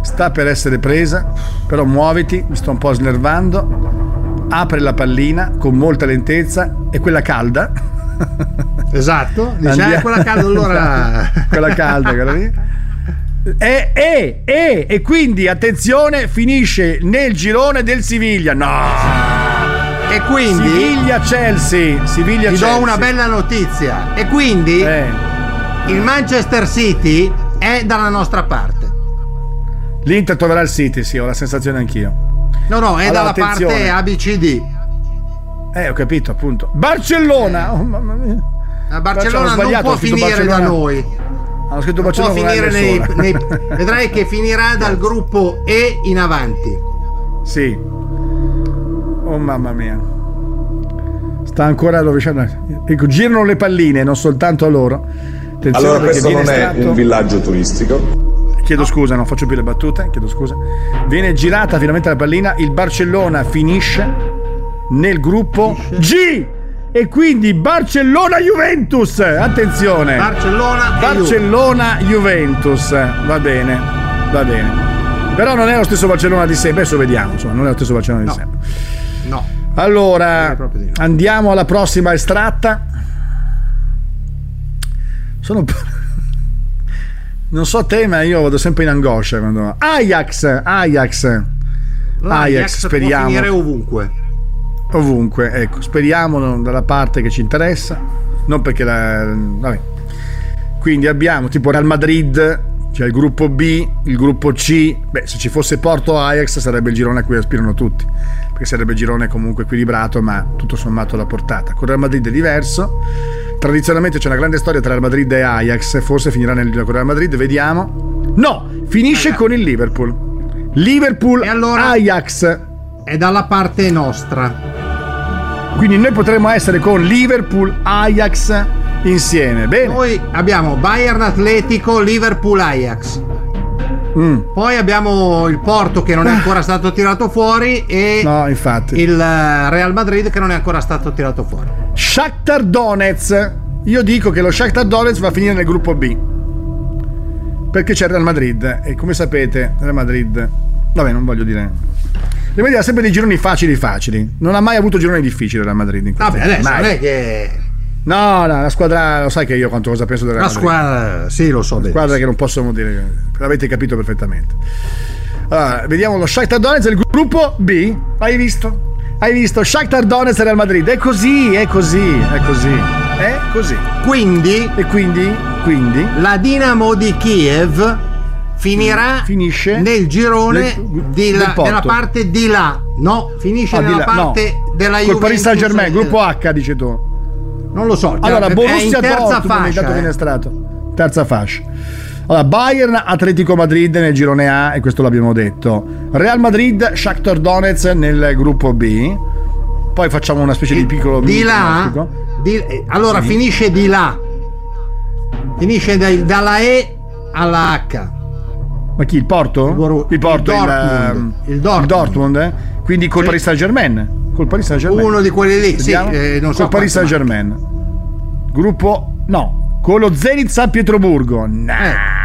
sta per essere presa, però muoviti, mi sto un po' snervando, apre la pallina con molta lentezza e quella calda. [laughs] Esatto, dice, eh, quella calda allora... [laughs] quella calda, quella lì. E, e, e, e quindi attenzione, finisce nel girone del Siviglia. No! E quindi Siviglia Chelsea. Siviglia ti Chelsea. do una bella notizia. E quindi Eh. Il Manchester City è dalla nostra parte. L'Inter troverà il City, sì, ho la sensazione anch'io. No, no, è Allora, dalla attenzione. parte ABCD. Eh, ho capito, appunto. Barcellona! Oh, mamma mia. La Barcellona Hanno non sbagliato, può finire da noi. Hanno scritto Non può Barcellona la finire nei, nei- Vedrai che finirà dal gruppo E in avanti. Sì. Oh mamma mia. Sta ancora rovesciando. Ecco, girano le palline, non soltanto a loro. Attenzione Allora questo viene non è estratto- un villaggio turistico. Chiedo scusa, non faccio più le battute, chiedo scusa. Viene girata finalmente la pallina, il Barcellona finisce nel gruppo G e quindi Barcellona-Juventus. Attenzione. Barcellona e Barcellona-Juventus. Va bene, va bene. Però non è lo stesso Barcellona di sempre, adesso vediamo, insomma, non è lo stesso Barcellona di sempre. No. Allora, andiamo alla prossima estratta. Sono. [laughs] Non so te, ma io vado sempre in angoscia quando. Ajax! Ajax! Ajax, può speriamo. finire ovunque. Ovunque, ecco, speriamo dalla parte che ci interessa. Non perché la. Vabbè. Quindi abbiamo tipo Real Madrid, c'è il gruppo B, il gruppo C. Beh, se ci fosse Porto Ajax sarebbe il girone a cui aspirano tutti. Perché sarebbe girone comunque equilibrato, ma tutto sommato alla portata. Con Real Madrid è diverso. Tradizionalmente c'è una grande storia tra Real Madrid e Ajax. Forse finirà nel con Real Madrid, vediamo. No, finisce con il Liverpool. Liverpool Ajax. È dalla parte nostra. Quindi noi potremmo essere con Liverpool Ajax insieme. Bene. Noi abbiamo Bayern Atletico, Liverpool Ajax. Mm. Poi abbiamo il Porto che non è ancora stato tirato fuori e No, infatti. il eh, Real Madrid che non è ancora stato tirato fuori. Shakhtar Donetsk. Io dico che lo Shakhtar Donetsk va a finire nel gruppo B. Perché c'è il Real Madrid e come sapete, Real Madrid Vabbè, non voglio dire. Real Madrid ha sempre dei gironi facili facili. Non ha mai avuto gironi difficili il Real Madrid in Vabbè, adesso Mai. non è che No, no, la squadra, lo sai che io quanto cosa penso del Real la Madrid. squadra, sì, lo so bene. squadra che non possiamo dire, l'avete capito perfettamente. Allora, vediamo lo Shakhtar Donetsk il gruppo B. Hai visto? Hai visto? Shakhtar Donetsk e Real Madrid. È così, è così, è così. È così. Quindi E quindi, quindi la Dinamo di Kiev finirà finisce nel girone nel- di della parte di là. No, finisce Ah, nella là, no. parte della col Juventus. Paris Saint Germain, eh, gruppo H dici tu. Non lo so. Allora, è Borussia in terza Dortmund, fascia. eh. Terza fascia. Allora, Bayern, Atletico Madrid nel girone A, e questo l'abbiamo detto. Real Madrid, Shakhtar Donetsk nel gruppo B. Poi facciamo una specie di piccolo Di là, di- eh, allora Sì. finisce di là. Finisce dai- dalla E alla H. Ma chi? Il Porto? Il, Porto, il il, Dortmund. ehm, Il Dortmund. Dortmund, eh? Quindi col. Paris Saint Germain. Col Paris Saint Germain. Uno di quelli lì, sì, eh, non so col Paris Saint Germain. Gruppo no, con lo Zenit San Pietroburgo. Nah. Eh.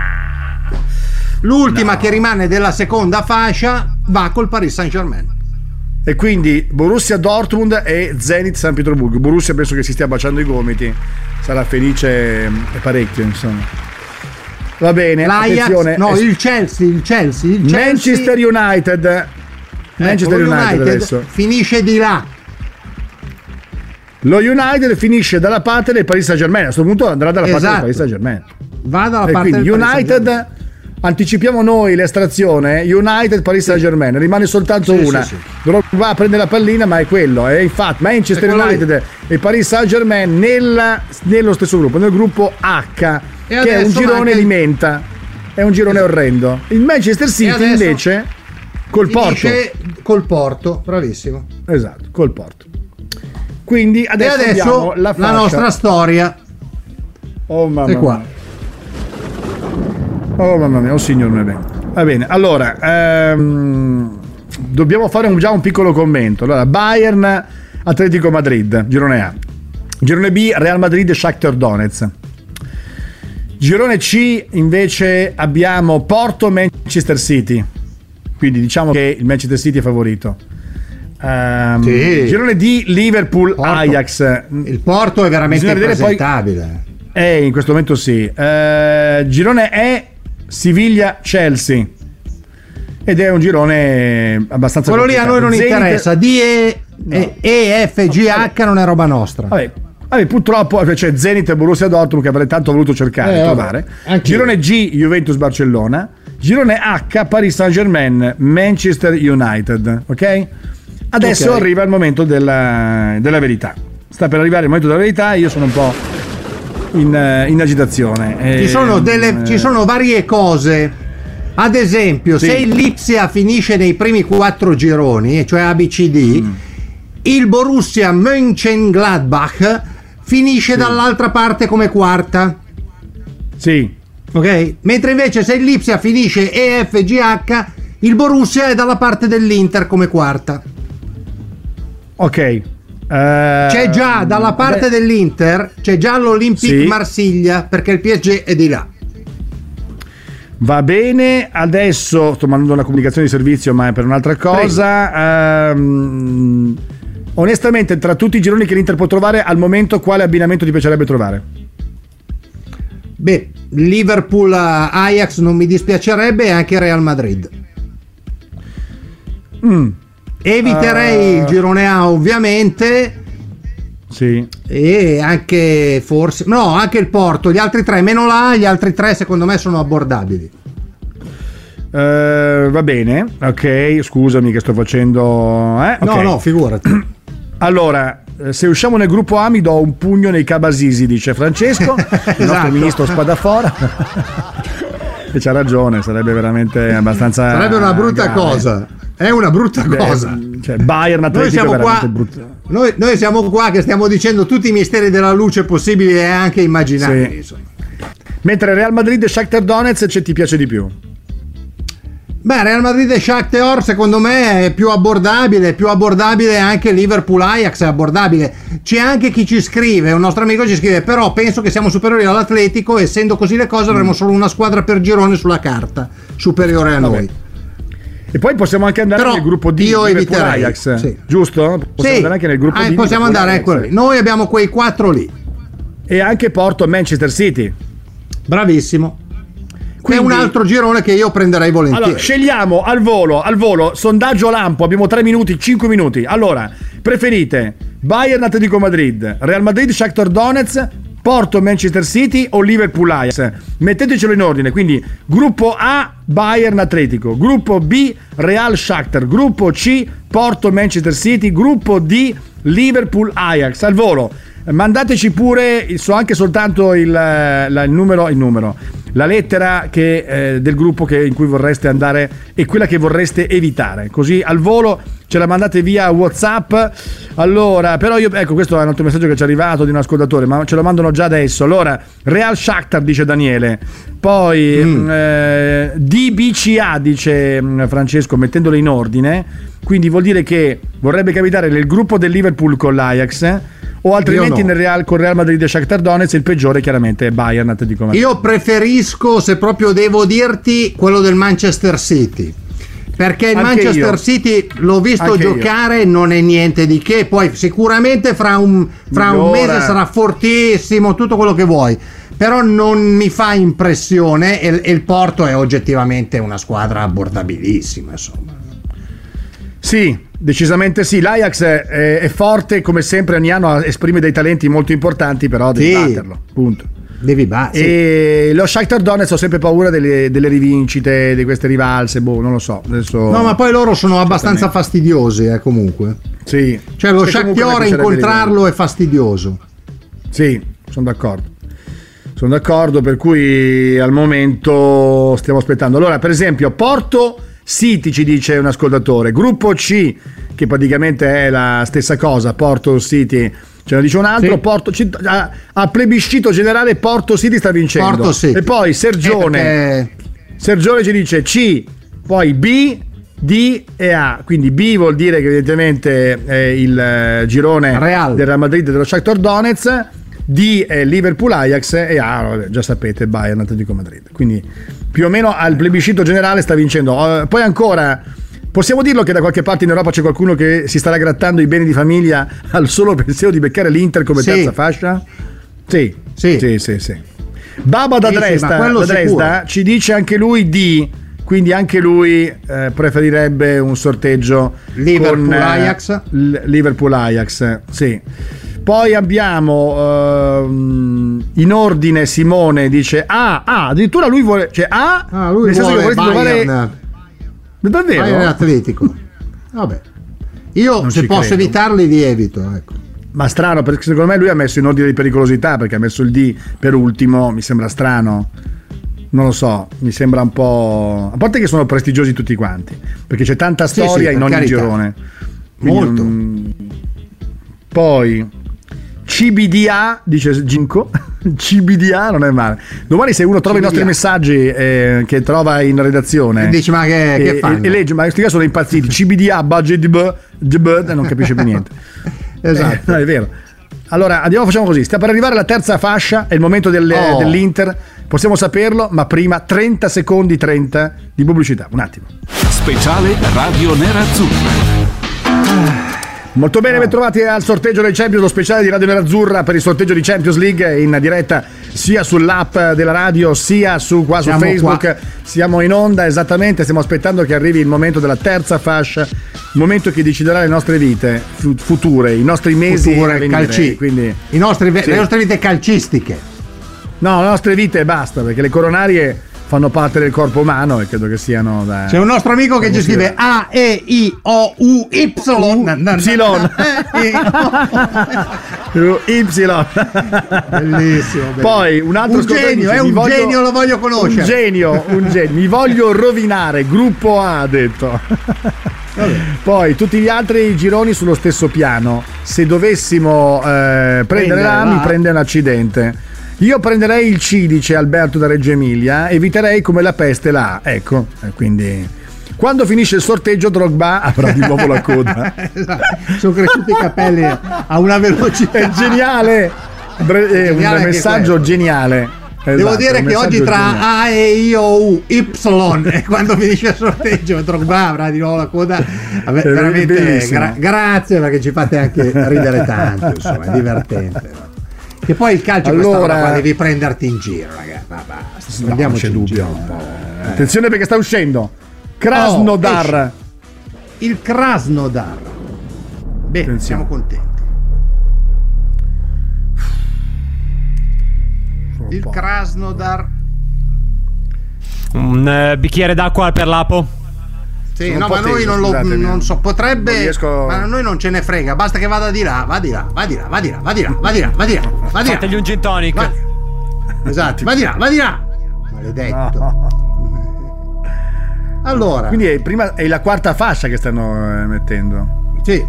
L'ultima che rimane della seconda fascia va col Paris Saint Germain. E quindi Borussia Dortmund e Zenit San Pietroburgo. Borussia penso che si stia baciando i gomiti. Sarà felice mm, e parecchio, insomma. Va bene, L'Ajax, attenzione. no, il Chelsea, il Chelsea, il Chelsea. Manchester United. Ecco, Manchester lo United, adesso. finisce di là. Lo United finisce dalla parte del Paris Saint Germain. A questo punto andrà dalla parte del Esatto. Paris Saint Germain. Va dalla E parte quindi del Paris United anticipiamo noi l'estrazione United Paris Saint Germain rimane soltanto Sì, una sì, sì. Va a prendere la pallina ma è quello e infatti Manchester quello lì. United e Paris Saint Germain nella- nello stesso gruppo nel gruppo H che è un girone il- di menta è un girone orrendo il Manchester City invece col Porto col Porto, bravissimo. esatto col Porto quindi adesso, e adesso la, la, nostra storia oh mamma è qua. mia. Oh mamma mia, oh signor mio bene. Va bene, allora, ehm, dobbiamo fare un- già un piccolo commento. Allora, Bayern, Atletico Madrid, girone A. Girone B, Real Madrid, Shakhtar Donetsk. Girone C invece abbiamo Porto Manchester City. Quindi diciamo che il Manchester City è favorito. Um, Sì. Girone D Liverpool Ajax. Il Porto è veramente vedere poi- impresentabile. Eh, in questo momento sì. Eh, girone E Siviglia Chelsea. Ed è un girone abbastanza Quello lì a noi non complicato. Zenit- interessa. D, E, E, E, F, G, H non è roba nostra. Vabbè, vabbè, purtroppo c'è Zenit e Borussia Dortmund che avrei tanto voluto cercare Eh, di trovare. Girone G Juventus Barcellona. Girone H Paris Saint Germain Manchester United. Ok? Adesso Ok. arriva il momento della, della verità. Sta per arrivare il momento della verità. Io sono un po' in, eh, in agitazione. Ci sono, delle, eh, ci sono varie cose. Ad esempio, Sì. se il Lipsia finisce nei primi quattro gironi, cioè ABCD, Mm. il Borussia Mönchengladbach finisce dall'altra parte come quarta. Sì. Ok? Mentre invece se il Lipsia finisce EFGH, il Borussia è dalla parte dell'Inter come quarta. Ok. Eh, C'è già dalla parte beh, dell'Inter, c'è già l'Olympique Sì. Marsiglia, perché il PSG è di là. Va bene, adesso sto mandando una comunicazione di servizio, ma è per un'altra cosa. Ehm, onestamente, tra tutti i gironi che l'Inter può trovare, al momento quale abbinamento ti piacerebbe trovare? Beh, Liverpool eh, Ajax non mi dispiacerebbe e anche Real Madrid. Mm, Eviterei Eh. il girone A ovviamente sì. e anche forse no, anche il Porto, gli altri tre meno là, gli altri tre secondo me sono abbordabili. Eh, va bene, ok, scusami che sto facendo... eh, No, ok. no, figurati. [clears throat] Allora, eh, se usciamo nel gruppo A mi do un pugno nei cabasisi, dice Francesco, [laughs] il nostro Esatto. ministro Spadafora. [laughs] e c'ha ragione, sarebbe veramente abbastanza... Sarebbe una brutta grave. cosa. È una brutta Beh, cosa. Cioè, Bayern Noi Atletico siamo, è veramente qua, noi, noi siamo qua che stiamo dicendo tutti i misteri della luce possibili e anche immaginabili. Sì. Mentre Real Madrid e Shakhtar Donetsk ci ti piace di più. Beh, Real Madrid e Shakhtar secondo me è più abbordabile, più abbordabile anche Liverpool Ajax è abbordabile. C'è anche chi ci scrive, un nostro amico ci scrive, però penso che siamo superiori all'Atletico, essendo così le cose avremo solo una squadra per girone sulla carta, superiore a noi. E poi possiamo anche andare Però nel gruppo D io Liverpool eviterei, Ajax, sì. giusto? Possiamo Sì, andare anche nel gruppo ah, D possiamo Liverpool andare quello lì. Noi abbiamo quei quattro lì. E anche Porto Manchester City. Bravissimo. Quindi- è un altro girone che io prenderei volentieri. Allora, scegliamo al volo, al volo, sondaggio lampo, abbiamo 3 minuti, 5 minuti. Allora, preferite Bayern Atletico Madrid, Real Madrid Shakhtar Donetsk, Porto Manchester City o Liverpool Ajax? Mettetecelo in ordine, quindi gruppo A Bayern Atletico, gruppo B Real Shakhtar, gruppo C Porto Manchester City, gruppo D Liverpool Ajax. Al volo. Mandateci pure, so anche soltanto il, la- il numero, il numero, la lettera che, eh, del gruppo che- in cui vorreste andare e quella che vorreste evitare. Così al volo ce la mandate via WhatsApp. Allora, però io, ecco, questo è un altro messaggio che ci è arrivato di un ascoltatore, ma ce lo mandano già adesso. Allora, Real Shakhtar dice Daniele, poi Mm. eh, DBCA dice mm, Francesco mettendolo in ordine. Quindi vuol dire che vorrebbe capitare nel gruppo del Liverpool con l'Ajax o altrimenti Io no. nel Real, con Real Madrid e Shakhtar Donetsk il peggiore chiaramente è Bayern Atletico Madrid. Io preferisco, se proprio devo dirti, quello del Manchester City. Perché il Anche Manchester io. City l'ho visto Anche io. giocare, non è niente di che. Poi sicuramente fra un, fra un mese sarà fortissimo, tutto quello che vuoi. Però non mi fa impressione e, e il Porto è oggettivamente una squadra abbordabilissima. Insomma. Sì, decisamente sì. L'Ajax è, è forte come sempre ogni anno esprime dei talenti molto importanti, però devi Sì. batterlo. Punto. Devi battere. E lo Shakhtar Donetsk ho sempre paura delle, delle rivincite, di queste rivalse, boh, non lo so. Adesso... No, ma poi loro sono abbastanza fastidiosi, eh, comunque. Sì. Cioè, lo Shakhtar incontrarlo è fastidioso. Sì, sono d'accordo. Sono d'accordo, per cui al momento stiamo aspettando. Allora, per esempio, Porto City ci dice un ascoltatore, gruppo C, che praticamente è la stessa cosa, Porto City. Ce ne dice un altro, Sì. Porto, a, a plebiscito generale Porto City sta vincendo. Porto City. E poi Sergione, Eh, Sergione ci dice C, poi B, D e A. Quindi B vuol dire che evidentemente è il eh, girone Real. del Real Madrid e dello Shakhtar Donetsk. D è Liverpool Ajax e A, vabbè, già sapete, Bayern Atletico Madrid. Quindi più o meno al plebiscito generale sta vincendo. Uh, poi ancora Possiamo dirlo che da qualche parte in Europa c'è qualcuno che si starà grattando i beni di famiglia [laughs] al solo pensiero di beccare l'Inter come Sì. terza fascia? Sì, Sì. sì, sì. sì. Baba da Dresda, da Dresda ci dice anche lui di, quindi anche lui eh, preferirebbe un sorteggio Liverpool con, eh, Ajax. l- Liverpool Ajax, sì. Poi abbiamo ehm, in ordine Simone dice ah, ah, addirittura lui vuole cioè ah, Ah, lui nel senso che vuole vorresti provare Bayern, davvero? Bayern Atletico. Vabbè. Io Non se posso credo. evitarli li evito, ecco. Ma strano, perché secondo me lui ha messo in ordine di pericolosità, perché ha messo il D per ultimo, mi sembra strano. Non lo so, mi sembra un po'... A parte che sono prestigiosi tutti quanti, perché c'è tanta Sì, storia sì, in per ogni carità. girone. Quindi Molto. non- Poi CBDA, dice Ginko. [laughs] CBDA non è male. Domani se uno trova i nostri CBDA. messaggi eh, che trova in redazione E dici, ma che- che e, fanno? e legge, ma questi qua sono impazziti. [laughs] CBDA, budget di B, di B, e non capisce più niente. Esatto. [laughs] Eh, no, è vero. Allora, andiamo, facciamo così. Sta per arrivare la terza fascia, è il momento del- Oh. dell'Inter. Possiamo saperlo, ma prima 30 secondi 30 di pubblicità. Un attimo. Speciale Radio Nerazzurra. Molto bene, ben trovati al sorteggio del Champions, lo speciale di Radio Nerazzurra per il sorteggio di Champions League in diretta sia sull'app della radio sia su, qua su Facebook. qua. Siamo in onda esattamente, stiamo aspettando che arrivi il momento della terza fascia, il momento che deciderà le nostre vite fu- future, i nostri mesi Future, calci- Quindi, I nostri, Sì. Le nostre vite calcistiche. no, le nostre vite e basta, perché le coronarie fanno parte del corpo umano e credo che siano da... C'è un nostro amico che ci scrive A, E, I, O, U, Y. Y. Bellissimo. Poi un altro Un genio, è "Mi un voglio- genio, lo voglio conoscere. Un genio, un genio. Mi voglio rovinare, gruppo A ha detto. Poi tutti gli altri gironi sullo stesso piano. Se dovessimo eh, prendere l'A. mi prende un accidente. Io prenderei il C, dice Alberto da Reggio Emilia, eviterei come la peste la A. Ecco, eh, quindi quando finisce il sorteggio Drogba avrà di nuovo la coda. [laughs] Esatto. Sono cresciuti i capelli a una velocità. È geniale. Bre- è un Geniale anche messaggio quello. geniale. Devo Esatto, dire un che oggi messaggio tra geniale. A e I O U Y e quando finisce il sorteggio Drogba avrà di nuovo la coda Vabbè, È veramente gra- grazie perché ci fate anche ridere tanto insomma è divertente che poi il calcio Allora- questa roba qua devi prenderti in giro ragazzi ma basta No, prendiamoci c'è dubbio. giro un po'. Eh. Attenzione perché sta uscendo. Krasnodar. Oh, il Krasnodar bene siamo contenti il Krasnodar Un eh, bicchiere d'acqua per l'apo. Sì, no, ma noi non lo non so, potrebbe. Non riesco- Ma a noi non ce ne frega, basta che vada di là, va di là, va di là, va di là, va di là, va di là, va di là, va di là. Fategli un gin tonic. Va- Esatto, va di là, va di là. Maledetto. Allora, Quindi è, prima, è la quarta fascia che stanno eh, mettendo. sì.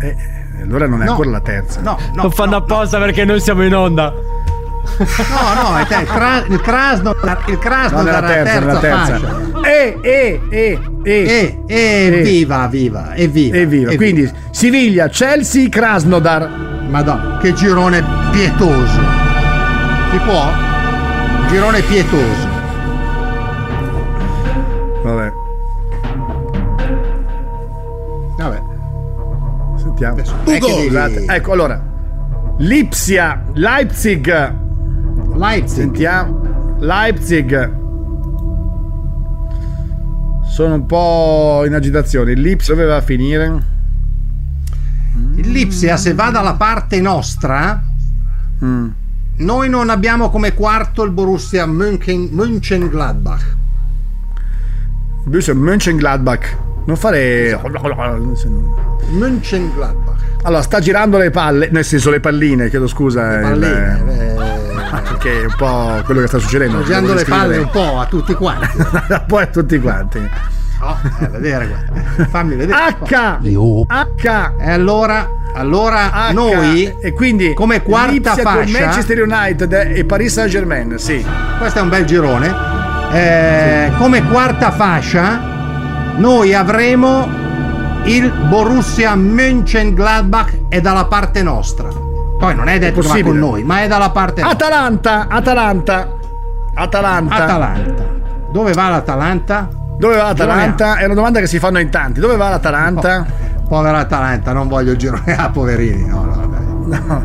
Eh, allora non è No. ancora la terza. No, no, Lo fanno no, apposta perché noi siamo in onda. no, no, è te- il, Kra- il Krasnodar, il No, è la terza, terza, terza. fascia. E, e, e, e. E, e viva, viva, evviva. Evviva. Quindi Siviglia, Chelsea, Krasnodar. Madonna, che girone pietoso. Si può? Girone pietoso. Vabbè, Vabbè. sentiamo. Adesso, che devi- Scusate. Ecco, allora. Lipsia, Leipzig. Leipzig. Sentiamo. Leipzig. Sono un po' in agitazione. Il Lipsia dove va a finire? Il Lipsia, se va dalla parte nostra, Mm. noi non abbiamo come quarto il Borussia München, Mönchengladbach. Borussia Mönchengladbach. Non fare. Mönchengladbach. Allora, sta girando le palle, nel senso le palline, chiedo scusa. Le il- palline, eh, Che è un po' quello che sta succedendo. Devo le palle un po' a tutti quanti. [laughs] Poi a tutti quanti. Oh, eh, vedere, guarda. Fammi vedere. H! H! E allora, allora H. noi, e quindi come quarta Lipsia con fascia, Manchester United e Paris Saint Germain, sì. questo è un bel girone, eh, come quarta fascia noi avremo il Borussia Mönchengladbach è dalla parte nostra. Poi non è detto che con noi, ma è dalla parte Atalanta, Atalanta, Atalanta. Atalanta. Dove va l'Atalanta? Dove va l'Atalanta? È una domanda che si fanno in tanti. Dove va l'Atalanta? Povera Atalanta, non voglio il girone [laughs] A, poverini. No, no, dai.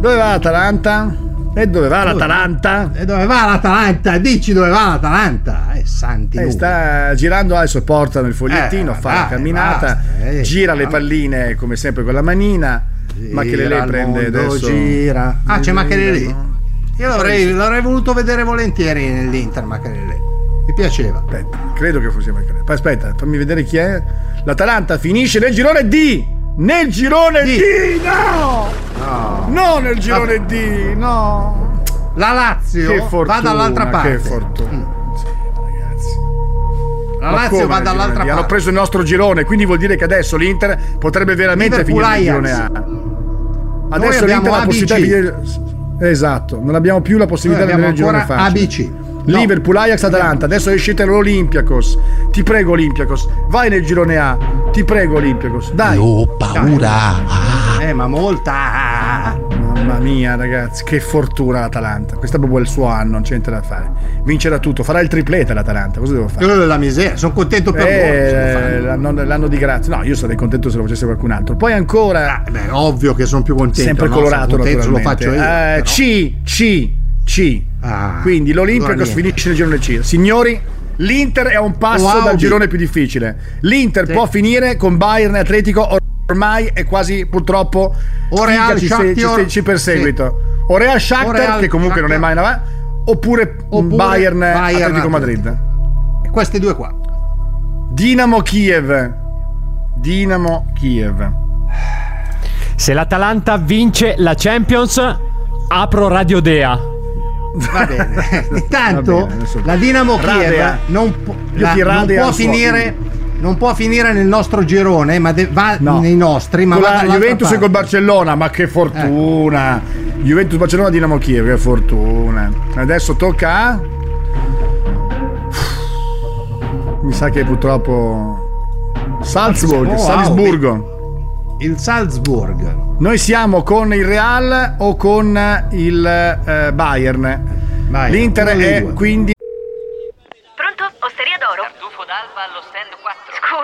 Dove va l'Atalanta? E dove va l'Atalanta? E dove va l'Atalanta? Dici dove va l'Atalanta? Eh, santi Eh, sta girando adesso, portano il fogliettino, Eh, fa la dai, camminata, basta, eh. gira le palline come sempre con la manina. Ma che le prende adesso. Gira. Ah, c'è Machelele no? Io l'avrei, l'avrei voluto vedere volentieri nell'Inter Machelele. Mi piaceva. Aspetta, credo che fosse Machelele. Aspetta, fammi vedere chi è. L'Atalanta finisce nel girone D. Nel girone D, no! No. No, nel girone D, no! La Lazio Che fortuna, va dall'altra parte. Che fortuna. Mm. La Ma Lazio come va dall'altra parte. Hanno preso il nostro girone, quindi vuol dire che adesso l'Inter potrebbe veramente finire Ajax. girone A. Adesso abbiamo l'Inter ha la possibilità di. Esatto, non abbiamo più la possibilità di vedere il girone facile. ABC. No. Liverpool, Ajax, Atalanta. Adesso è uscita l'Olympiakos. Ti prego, Olympiakos. Vai nel girone A. Ti prego, Olympiakos. Dai. Ho paura. Eh, ma molta. Mamma mia, ragazzi, che fortuna l'Atalanta. Questo è proprio il suo anno, non c'è niente da fare. Vincerà tutto, farà il triplete l'Atalanta. Cosa devo fare? Eh, La miseria, sono contento per se lo Eh, l'anno, l'anno di grazia. No, io sarei contento se lo facesse qualcun altro. Poi ancora. Beh, ovvio che sono più contento. sempre no? colorato, contento lo faccio io. Eh. C, C, C. Ah, Quindi niente. finisce nel girone C. Signori, l'Inter è un passo Wow, dal girone più difficile. L'Inter Sì. può finire con Bayern Atletico. Ormai è quasi purtroppo O Real ci, Shakhtar. ci, ci perseguito. O Real Shakhtar, O Real che comunque non è Shakhtar. mai avanti, oppure, Oppure Bayern, Bayern Atletico. Madrid. E Questi due qua. Dinamo Kiev. Dinamo Kiev. Se l'Atalanta vince la Champions, apro Radio Dea. Va bene. Intanto [laughs] Va bene, la Dinamo Kiev Radea. non, Io la- non può finire non può finire nel nostro girone, ma de- va No. nei nostri, ma Con la Juventus e parte. col Barcellona, ma che fortuna! Juventus Barcellona Dinamo Kiev, che fortuna. Adesso tocca a Mi sa che purtroppo Salzburg, Oh, wow. Salisburgo. Il Salzburg. Noi siamo con il Real o con il eh, Bayern. Bayern, L'Inter è quindi Pronto? Osteria d'oro? Tartufo d'alba allo stand 4.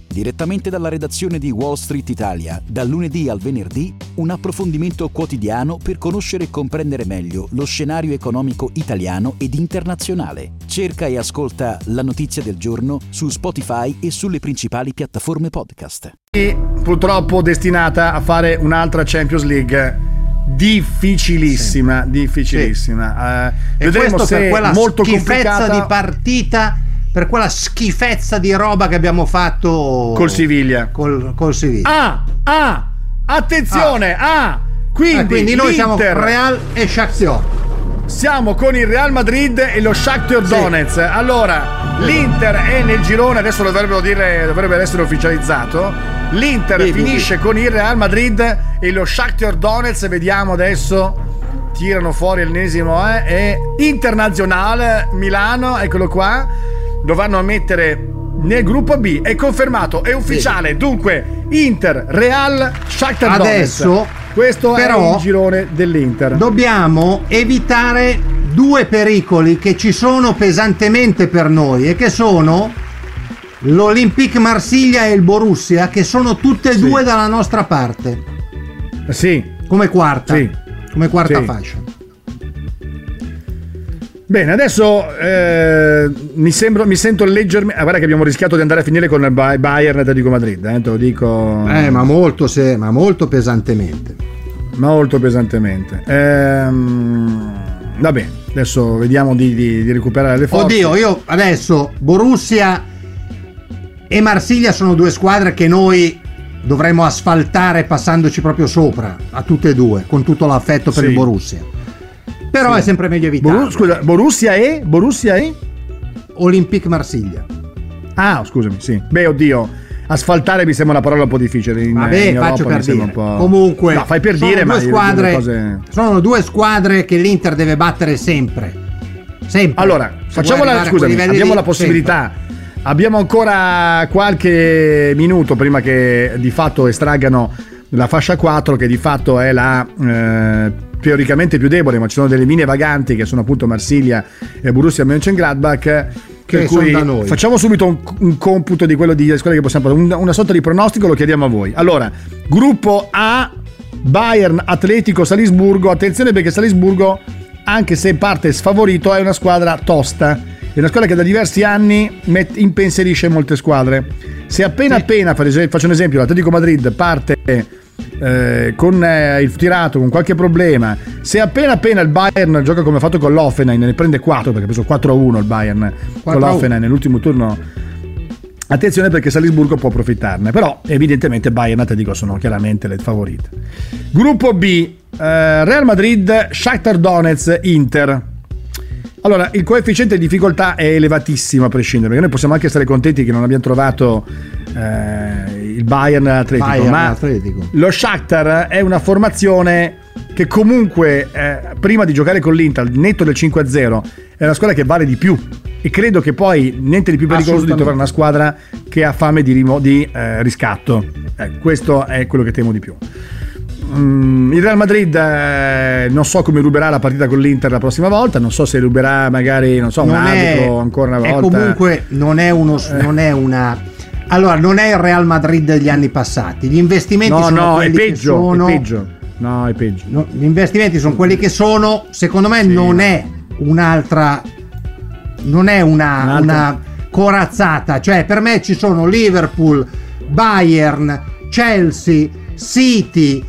Direttamente dalla redazione di Wall Street Italia, dal lunedì al venerdì, un approfondimento quotidiano per conoscere e comprendere meglio lo scenario economico italiano ed internazionale. Cerca e ascolta La Notizia del Giorno su Spotify e sulle principali piattaforme podcast. purtroppo destinata a fare un'altra Champions League difficilissima, difficilissima. Eh, E vedremo questo se per quella molto schifezza complicata di partita, per quella schifezza di roba che abbiamo fatto col Siviglia. Col, col Siviglia. Ah, ah, attenzione, ah, quindi, Eh, quindi noi siamo Real e Shakhtar. Siamo con il Real Madrid e lo Shakhtar Sì. Donetsk. Allora, l'Inter è nel girone, adesso dovrebbero dire, dovrebbe essere ufficializzato. L'Inter Sì, sì, finisce con il Real Madrid e lo Shakhtar Donetsk, vediamo adesso. Tirano fuori l'ennesimo eh, e Internazionale Milano, eccolo qua. Lo vanno a mettere nel gruppo B, è confermato, è ufficiale. Dunque, Inter, Real, Shakhtar Adesso, Donetsk. Questo è però, il girone dell'Inter. Dobbiamo evitare due pericoli che ci sono pesantemente per noi e che sono l'Olympique Marsiglia e il Borussia, che sono tutte e Sì. due dalla nostra parte, Sì, come quarta, Sì. come quarta Sì. fascia. Bene, adesso eh, mi, sembro, mi sento leggermente. Ah, guarda che abbiamo rischiato di andare a finire con il Bay- Bayern e Atletico Madrid, eh, te lo dico. Eh, ma molto, se- ma molto pesantemente. molto pesantemente. Ehm, va bene, adesso vediamo di, di- di recuperare le forze. Oddio, io adesso Borussia e Marsiglia sono due squadre che noi dovremmo asfaltare passandoci proprio sopra a tutte e due, con tutto l'affetto per Sì. il Borussia. Però Sì. è sempre meglio evitare. Boru- scusa, Borussia e? Borussia e? Olympique Marsiglia. Ah, scusami, sì. Beh, oddio. Asfaltare mi sembra una parola un po' difficile. In, Vabbè, in faccio per dire. un po'. Comunque, No, fai per sono dire, due ma squadre, le cose. sono due squadre che l'Inter deve battere sempre. Sempre. Allora, Se facciamo la, scusami, abbiamo lì, la possibilità. Abbiamo ancora qualche minuto prima che di fatto estraggano la fascia 4, che di fatto è la eh, teoricamente più debole, ma ci sono delle linee vaganti che sono appunto Marsiglia e Borussia Mönchengladbach. Che Per cui da noi. facciamo subito un, un computo di quello di squadre che possiamo fare, un- una sorta di pronostico lo chiediamo a voi. Allora, gruppo A, Bayern, Atletico, Salisburgo. Attenzione perché Salisburgo, anche se parte sfavorito, è una squadra tosta. È una squadra che da diversi anni met- impensierisce molte squadre. Se appena appena, per esempio, faccio un esempio, l'Atletico Madrid parte eh, con eh, il tirato, con qualche problema, se appena appena il Bayern gioca come ha fatto con l'Offenheim, ne prende 4 perché ha preso 4-1 il Bayern con 4-1. l'Offenheim nell'ultimo turno Attenzione perché Salisburgo può approfittarne, però evidentemente Bayern e Atletico sono chiaramente le favorite. Gruppo B, eh, Real Madrid, Shakhtar Donetsk, Inter. Allora, il coefficiente di difficoltà è elevatissimo a prescindere, perché noi possiamo anche essere contenti che non abbiamo trovato eh, il Bayern Atletico, Bayern ma Atletico. lo Shakhtar è una formazione che comunque eh, prima di giocare con l'Inter, netto del 5-0, è una squadra che vale di più e credo che poi niente di più pericoloso di trovare una squadra che ha fame di, rimo- di, eh, riscatto. Eh, questo è quello che temo di più. Mm, il Real Madrid eh, non so come ruberà la partita con l'Inter la prossima volta, non so se ruberà magari non so, un è- arbitro ancora una volta. comunque non è uno non è una allora non è il Real Madrid degli anni passati gli investimenti no, sono no, quelli che peggio, sono è peggio. No, è peggio. no, gli investimenti sono quelli che sono secondo me non è un'altra non è una, Un'altra- una corazzata cioè per me ci sono Liverpool Bayern Chelsea City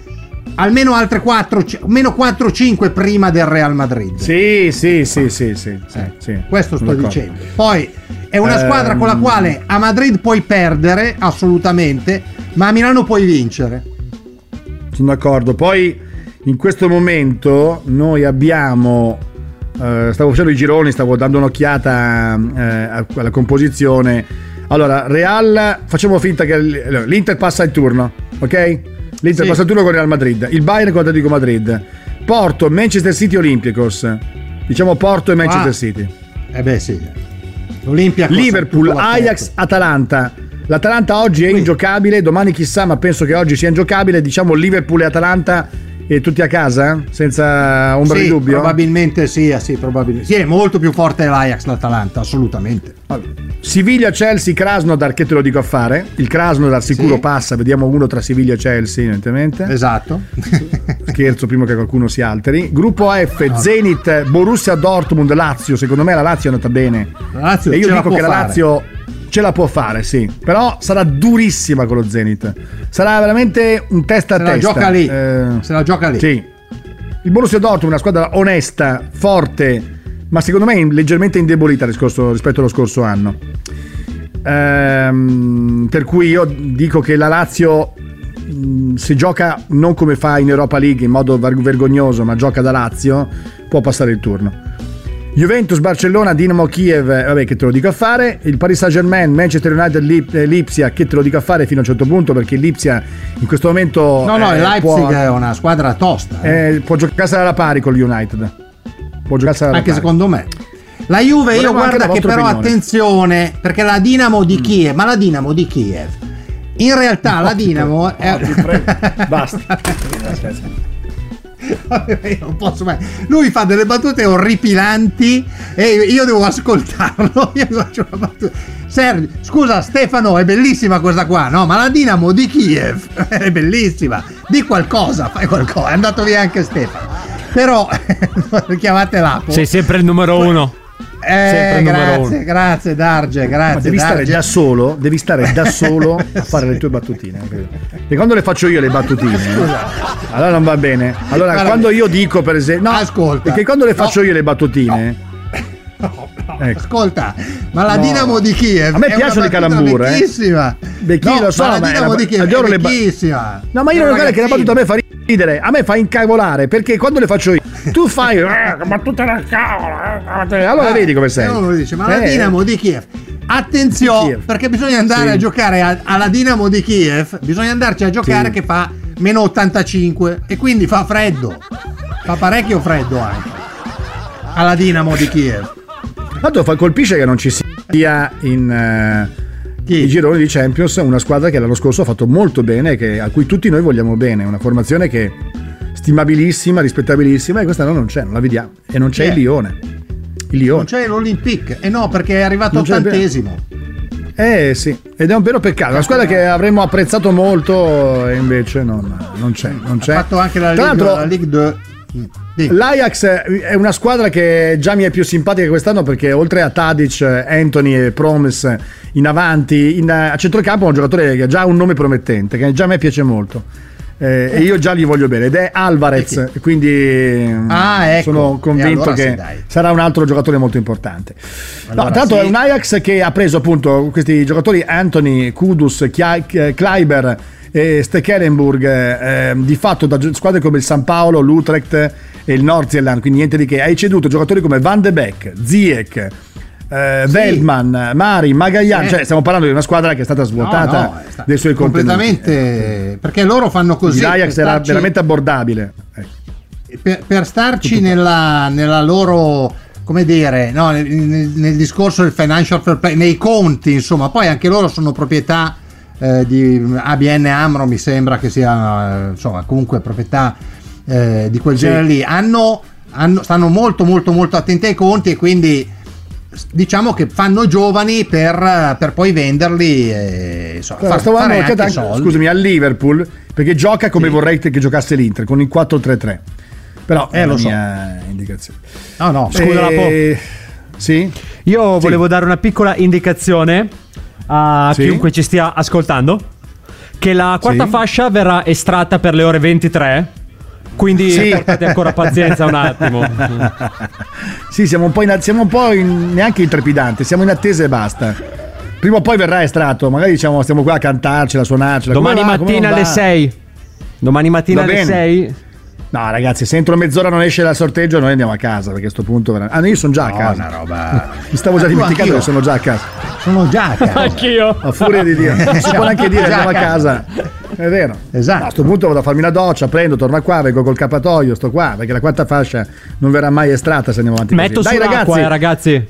almeno altre 4 almeno 4-5 prima del Real Madrid Sì, sì, sì, sì, sì, sì, sì. questo sto d'accordo. dicendo. Poi è una Ehm, squadra con la quale a Madrid puoi perdere assolutamente, ma a Milano puoi vincere. Sono d'accordo. Poi in questo momento noi abbiamo. eh, stavo facendo i gironi, stavo dando un'occhiata eh, alla composizione. Allora, Real, facciamo finta che l'Inter passa il turno, ok? L'Inter Sì. passa turno con Real Madrid, il Bayern con Atletico Madrid, Porto, Manchester City, Olympiacos. Diciamo Porto e Manchester Ah. City. Eh beh, sì. L'Olimpia Liverpool, Ajax, Atalanta. L'Atalanta oggi è ingiocabile, domani chissà, ma penso che oggi sia ingiocabile. Diciamo Liverpool e Atalanta e tutti a casa? Senza ombra sì, di dubbio? Probabilmente sì, ah, sì, probabilmente. Sì, è molto più forte l'Ajax l'Atalanta, assolutamente. Siviglia, Chelsea, Krasnodar, che te lo dico a fare? Il Krasnodar sicuro Sì. passa, vediamo uno tra Siviglia e Chelsea, evidentemente. Esatto. [laughs] Scherzo prima che qualcuno si alteri. Gruppo F, Zenit, Borussia Dortmund, Lazio. Secondo me la Lazio è andata bene. La Lazio e io la dico può che la fare. Lazio ce la può fare, sì. Però sarà durissima con lo Zenit. Sarà veramente un testa a Se la testa. gioca lì. Eh, Se la gioca lì. sì. Il Borussia Dortmund è una squadra onesta, forte, ma secondo me leggermente indebolita rispetto allo scorso anno. Ehm, per cui io dico che la Lazio mh, se gioca non come fa in Europa League in modo ver- vergognoso, ma gioca da Lazio, può passare il turno. Juventus, Barcellona, Dinamo Kiev, eh, vabbè che te lo dico a fare, il Paris Saint Germain, Manchester United, Lip- eh, Lipsia, che te lo dico a fare fino a un certo punto perché Lipsia in questo momento... No, no, eh, il Leipzig può- è una squadra tosta. eh. eh, può giocarsela alla pari con l'United. Può giocarsela alla anche pari. secondo me. La Juve, io Vorremmo anche guarda che però opinione. attenzione, perché la Dinamo di Kiev, ma la Dinamo di Kiev, in realtà la Dinamo è... [laughs] Basta. Io non posso mai. Lui fa delle battute orripilanti e io devo ascoltarlo. [laughs] Io faccio una battuta. Sergio, scusa Stefano, è bellissima questa qua, no? Ma la Dinamo di Kiev [laughs] è bellissima. Di qualcosa, fai qualcosa. È andato via anche Stefano. Però [laughs] chiamate l'apo. Sei sempre il numero uno. Eh, grazie, grazie Darge, grazie. Ma devi stare Darge. da solo, devi stare da [laughs] solo a fare le tue battutine. E quando le faccio io le battutine, [laughs] allora non va bene. Allora, Guarda- quando io dico, per esempio, no, Ascolta. perché quando le faccio No. io le battutine, Ecco. Ascolta, ma la No. Dinamo di Kiev A me è piacciono i calambur, eh. Vecchissima. Becchi, No, so, ma la ma è Dinamo di Kiev è le ba- vecchissima. No, ma io È non guarda che la battuta a me fa ridere, a me fa incavolare, perché quando le faccio io, [laughs] tu fai eh, battuta da cavolo, eh, allora Ah, vedi come sei. e uno dice, ma la Eh, Dinamo di Kiev Attenzione, Kiev. perché bisogna andare Sì. a giocare a- alla Dinamo di Kiev. Bisogna andarci a giocare Sì. che fa meno 85 e quindi fa freddo. Fa parecchio freddo anche. Alla Dinamo di Kiev. Tanto fa- colpisce che non ci sia in eh, i gironi di Champions una squadra che l'anno scorso ha fatto molto bene, che- a cui tutti noi vogliamo bene, una formazione che è stimabilissima, rispettabilissima e quest'anno non c'è, non la vediamo. E non c'è è? il Lione. Il Non Lione. c'è l'Olympique. E no, perché è arrivato Non ottantesimo. Eh sì, ed è un vero peccato, una squadra che avremmo apprezzato molto e invece non, non c'è. Non c'è. Ha fatto anche la Tra Ligue, l'altro, la Ligue 2. Mm. L'Ajax è una squadra che già mi è più simpatica quest'anno perché oltre a Tadic, Anthony e Promes in avanti, in- a centrocampo è un giocatore che ha già un nome promettente, che già a me piace molto. Eh, e io già gli voglio bene ed è Alvarez, quindi Ah, ecco. sono convinto allora che sì, sarà un altro giocatore molto importante. Allora no, l'altro sì. è un Ajax che ha preso appunto questi giocatori Anthony, Kudus, Chia- Kleiber e Stekelenburg eh, di fatto da squadre come il San Paolo, l'Utrecht e il Nordirland, quindi niente di che. Hai ceduto giocatori come Van de Beek, Ziek, eh, Veldman, Mari, Magaglian, Sì. cioè stiamo parlando di una squadra che è stata svuotata No, no, sta- dei suoi contenuti. completamente perché loro fanno così L'Ajax era starci- veramente abbordabile. Ecco. per, per starci nella, nella loro come dire no, nel, nel- discorso del financial fair play nei conti insomma poi anche loro sono proprietà eh, di ABN Amro mi sembra che sia eh, insomma comunque proprietà eh, di quel Sì. genere lì hanno, hanno- stanno molto molto molto attenti ai conti e quindi diciamo che fanno giovani per, per poi venderli e insomma, Allora, far- fare anche anche, soldi. scusami, al Liverpool perché gioca come Sì. vorrei che giocasse l'Inter con il 4-3-3. Però Eh, è lo la so. mia indicazione. no no Scusa, Lapo. Eh, Sì? Io volevo dare una piccola indicazione a Sì. chiunque ci stia ascoltando che la quarta Sì. fascia verrà estratta per le ore 23. Quindi Sì. portate ancora pazienza un attimo. [laughs] sì, siamo un po', in, siamo un po' in- neanche intrepidanti, siamo in attesa e basta. Prima o poi verrà estratto, magari diciamo stiamo qua a cantarcela, a suonarcela. Domani mattina alle va? 6. Domani mattina alle bene. 6. No, ragazzi, se entro mezz'ora non esce dal sorteggio, noi andiamo a casa perché a sto punto. Ah, no, io sono già a No, casa. una roba Mi stavo già dimenticando che sono già a casa. sono già a casa Anch'io. A furia di dire, non si può neanche dire andiamo a casa. È vero. Esatto. No, a sto punto vado a farmi una doccia, prendo, torno qua, vengo col capatoio, sto qua, perché la quarta fascia non verrà mai estratta se andiamo avanti Metto così. Dai sull'acqua, ragazzi, eh,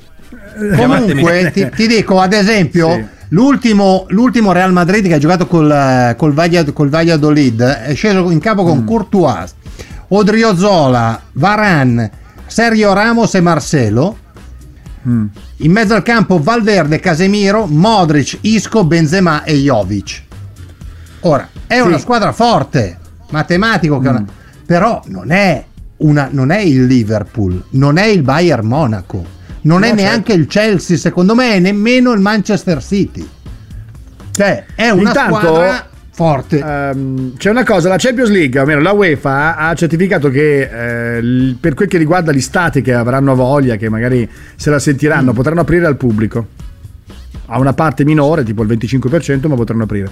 ragazzi. Comunque ti, ti dico ad esempio Sì. l'ultimo, l'ultimo Real Madrid che ha giocato col, col, Valladolid, col Valladolid è sceso in campo Mm. con Courtois, Odriozola, Varane, Sergio Ramos e Marcelo. Mm. In mezzo al campo Valverde, Casemiro, Modric, Isco, Benzema e Jovic. Ora, è una squadra forte, matematico, Mm. una- però non è, una, non è il Liverpool, non è il Bayern Monaco, non No, è certo. neanche il Chelsea, secondo me, e nemmeno il Manchester City. Cioè, è una Intanto- squadra forte. ehm, c'è una cosa, la Champions League, o almeno la UEFA, ha certificato che eh, per quel che riguarda gli stati che avranno voglia, che magari se la sentiranno, Mm. potranno aprire al pubblico. A una parte minore, tipo il 25%, ma potranno aprire.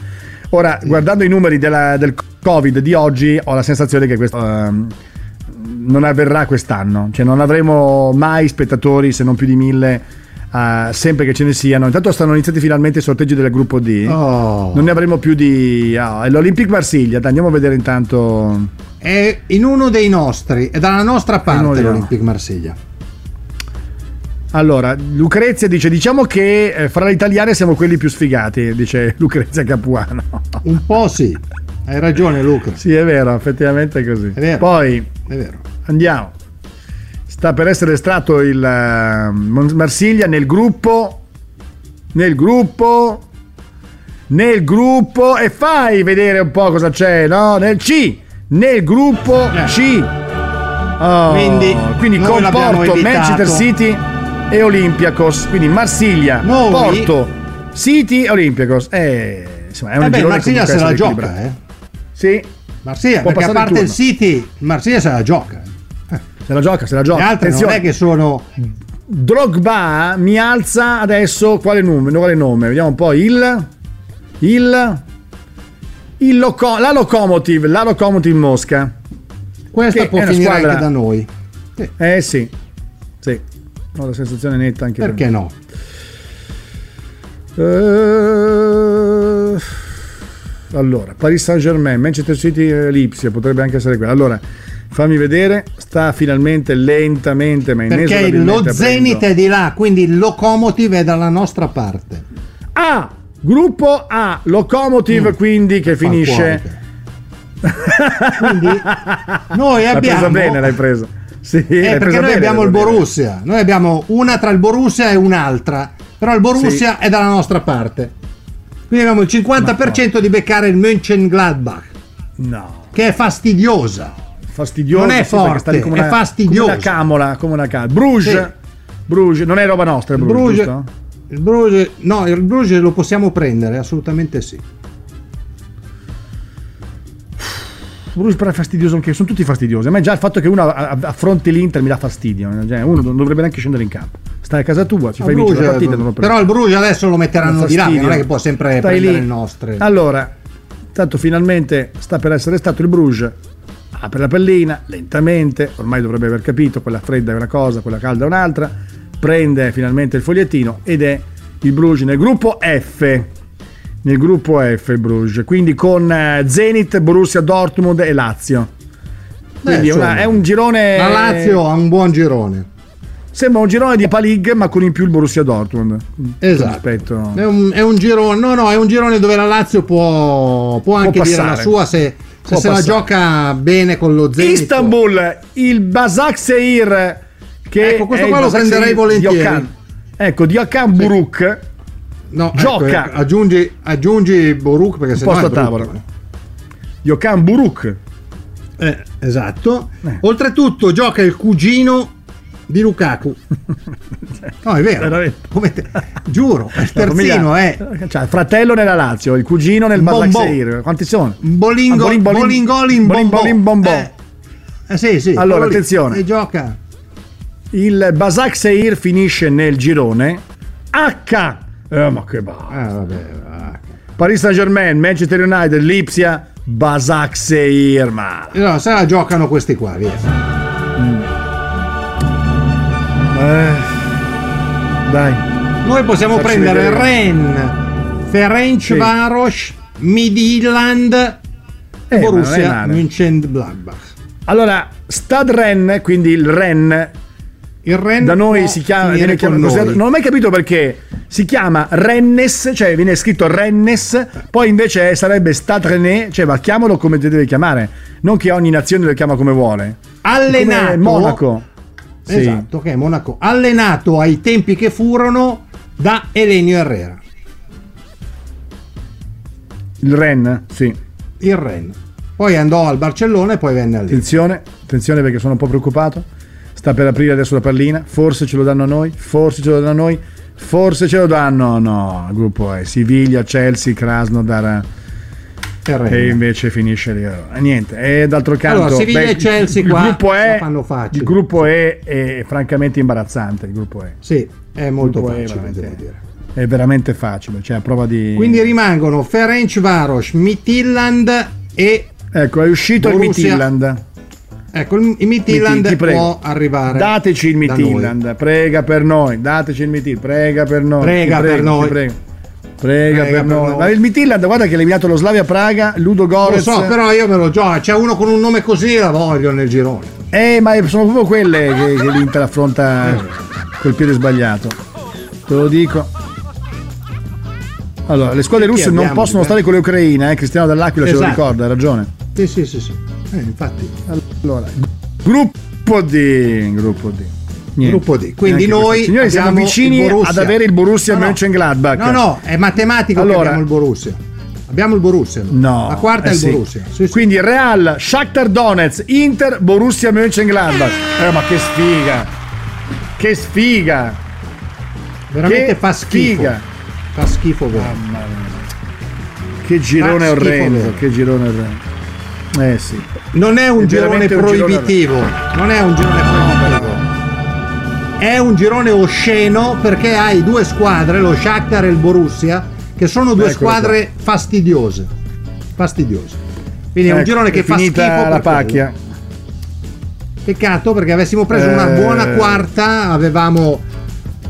Ora, guardando i numeri della- del Covid di oggi, ho la sensazione che questo ehm, non avverrà quest'anno. Cioè, non avremo mai spettatori, se non più di mille, eh, sempre che ce ne siano. Intanto stanno iniziati finalmente i sorteggi del gruppo D. Oh. Non ne avremo più di. ah, è l'Olympique Marsiglia. Dai, andiamo a vedere intanto. È in uno dei nostri, è dalla nostra parte l'Olympique Marsiglia. Allora, Lucrezia dice: Diciamo che eh, fra le italiane siamo quelli più sfigati, dice [laughs] Lucrezia Capuano. Un po' sì, hai ragione Luca. sì, è vero, effettivamente è così. È vero. Poi È vero. andiamo. Sta per essere estratto il eh, Marsiglia nel gruppo. Nel gruppo. Nel gruppo. E fai vedere un po' cosa c'è, no? Nel C. Nel gruppo C. Oh, Quindi, quindi comporto evitato. Manchester City e Olympiacos. Quindi Marsiglia, Noi- Porto, City e Olympiacos. Eh, insomma, è un Eh beh, Marsiglia se la gioca, eh. Sì, Marsiglia, Può perché a parte il. City, Marsiglia se la gioca. Se la gioca, se la gioca. Le altre non Attenzione. è che sono Drogba mi alza adesso quale nome? Quale nome? Vediamo un po' il il il loco- la locomotive, la locomotive Mosca. questa può finire squadra- anche da noi. Eh sì. Sì. Ho la sensazione netta anche per Perché me. no? Eh, allora, Paris Saint Germain, Manchester City, eh, Lipsia, potrebbe anche essere quella. Allora, fammi vedere, sta finalmente lentamente, ma Perché lo Zenit è di là, quindi il Locomotive è dalla nostra parte. A, gruppo A, Locomotive quindi che finisce... Quindi [laughs] noi L'hai presa abbiamo bene, l'hai presa. Sì, Eh, perché presa noi bene, abbiamo il presa. Borussia, noi abbiamo una tra il Borussia e un'altra, però il Borussia è dalla nostra parte. Quindi abbiamo il 50% di beccare il Mönchengladbach, No. che è fastidiosa. Fastidioso. Non è forte, come è una- fastidioso. Come una camola, come una camola. Bruges, Sì. Bruges, non è roba nostra, il Bruges, Bruges, il Bruges- no, il Bruges lo possiamo prendere, assolutamente sì. Bruges però è fastidioso anche, sono tutti fastidiosi. A me già il fatto che uno affronti l'Inter mi dà fastidio. Cioè, uno non dovrebbe neanche scendere in campo. Stai a casa tua, ci Il fai vincere la partita. prendi. però il Bruges adesso lo metteranno di là, non è che può sempre Stai prendere lì. le nostre. Allora, tanto finalmente sta per essere stato il Bruges. Apre la pallina lentamente, ormai dovrebbe aver capito, quella fredda è una cosa, quella calda è un'altra. Prende finalmente il fogliettino ed è il Bruges nel gruppo F. Nel gruppo F il Bruges, quindi con eh, Zenit, Borussia Dortmund e Lazio. Quindi è, una- insomma, è un girone. La Lazio ha un buon girone. Sembra un girone di League, ma con in più il Borussia Dortmund. Esatto. Rispetto- È un, è un girone, no, no, è un girone dove la Lazio può, può anche dire la sua se, se se la gioca bene con lo Zenit. Istanbul, il Basak Seir che Ecco, questo qua lo Basak prenderei volentieri. Di Okan. Ecco, di Okan Buruk. No, Gioca. ecco, aggiungi, aggiungi Boruk perché Un sennò posto a tavola. Di Okan Buruk. Eh, esatto. Eh. Oltretutto gioca il cugino di Lukaku. [laughs] No, è vero. Veramente. Come te- giuro, [laughs] il terzino è Cioè, fratello nella Lazio, il cugino nel Basak Bombò. Seir. Quanti sono? Bolingo, Ah, Bolin- Bolin- Bolin-. Bolin- Bombò. Eh, eh, sì, sì. Allora, attenzione. E gioca. Il Basak Seir finisce nel girone H. Eh, ma che va. Ah, vabbè, va. Paris Saint Germain, Manchester United, Lipsia, Basak Seir. Ma No, se la giocano questi qua, via. Eh, dai. Noi possiamo Facci prendere vedere. Ren, Ferenc Sì. Varos, Midland, Eh, Borussia. Mönchengladbach. Allora, Stad Ren, quindi il Ren, Il Ren da noi si chiama, viene chiamato- non ho mai capito perché si chiama Rennes, cioè viene scritto Rennes, poi invece sarebbe Stad René, cioè ma chiamalo come ti deve chiamare, non che ogni nazione lo chiama come vuole. Allenato Come Monaco. Sì. Esatto, che è Monaco. Allenato ai tempi che furono da Elenio Herrera. Il Ren, sì. Il Ren. Poi andò al Barcellona e poi venne all'Inter. Attenzione, attenzione perché sono un po' preoccupato. Sta per aprire adesso la pallina. Forse ce lo danno a noi. Forse ce lo danno a noi. Forse ce lo danno. No, gruppo è Siviglia, Chelsea, Krasnodar. E Rennes. E invece finisce lì. Allora, niente. E d'altro canto. Allora, Siviglia e Chelsea il qua gruppo la è, fanno facile. Il gruppo è, è francamente imbarazzante. Il gruppo è. Sì, è molto Il gruppo è facile, veramente- devo dire. È veramente facile. Cioè, a prova di. Quindi rimangono Ferenc Varos, Midtjylland e Ecco, è uscito Borussia- il Midtjylland. ecco il il Midtjylland può arrivare. Dateci il. Midtjylland, prega per noi. Dateci il Midtjylland, prega per noi. Prega per prego, noi. Prega, Prega per, per noi. Ma il Midtjylland, guarda che ha eliminato lo Slavia Praga, Ludo Lo Gorez. so, però io me lo gioco. C'è uno con un nome così, la voglio nel girone. Eh, ma sono proprio quelle che, che [laughs] l'Inter affronta col piede sbagliato. Te lo dico. Allora, le squadre russe non possono eh? stare con le Ucraine, eh? Cristiano Dell'Aquila ce lo Esatto. ricorda, ha ragione. Sì, sì, sì, sì. Eh, infatti. Allora, gruppo D, gruppo D. Niente. Gruppo D. Quindi Neanche noi. Signori, siamo vicini ad avere il Borussia No. Mönchengladbach. No, no, è matematico Allora- abbiamo il Borussia. Abbiamo il Borussia. No. La quarta eh è il sì. Borussia. Sì, sì. Quindi Real, Shakhtar Donetsk, Inter, Borussia Mönchengladbach. Eh, ma che sfiga! Che sfiga! Veramente che fa schifo. sfiga. Fa schifo. Mamma mia. Che girone orrendo, vero. che girone orrendo. Eh sì. Non è un È girone veramente un girone- proibitivo. Non è un girone proibitivo. È un girone osceno perché hai due squadre, lo Shakhtar e il Borussia, che sono due Eccolo squadre fastidiose. Fastidiose. Quindi è un Ecco, girone che fa schifo la quello. pacchia. Peccato perché avessimo preso una Eh. buona quarta, avevamo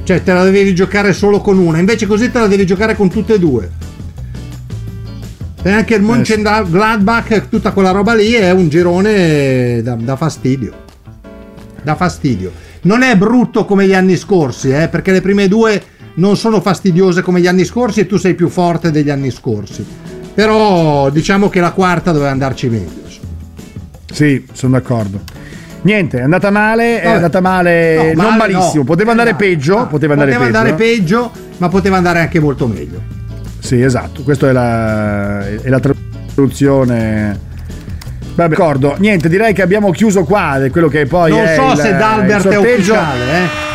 Cioè te la devi giocare solo con una, invece così te la devi giocare con tutte e due. E anche il Mönchengladbach, tutta quella roba lì è un girone da, da fastidio. Da fastidio. Non è brutto come gli anni scorsi, eh, perché le prime due non sono fastidiose come gli anni scorsi e tu sei più forte degli anni scorsi. Però diciamo che la quarta doveva andarci meglio. Sì, sono d'accordo. Niente, è andata male, è Vabbè. andata male, No, non male malissimo. no. Poteva andare Esatto. peggio, Ah, poteva andare peggio. andare peggio, ma poteva andare anche molto meglio. Sì, esatto, questa è la, è la traduzione. Vabbè, d'accordo. Niente, direi che abbiamo chiuso qua quello che poi non so il- se Dalbert è ufficiale, eh.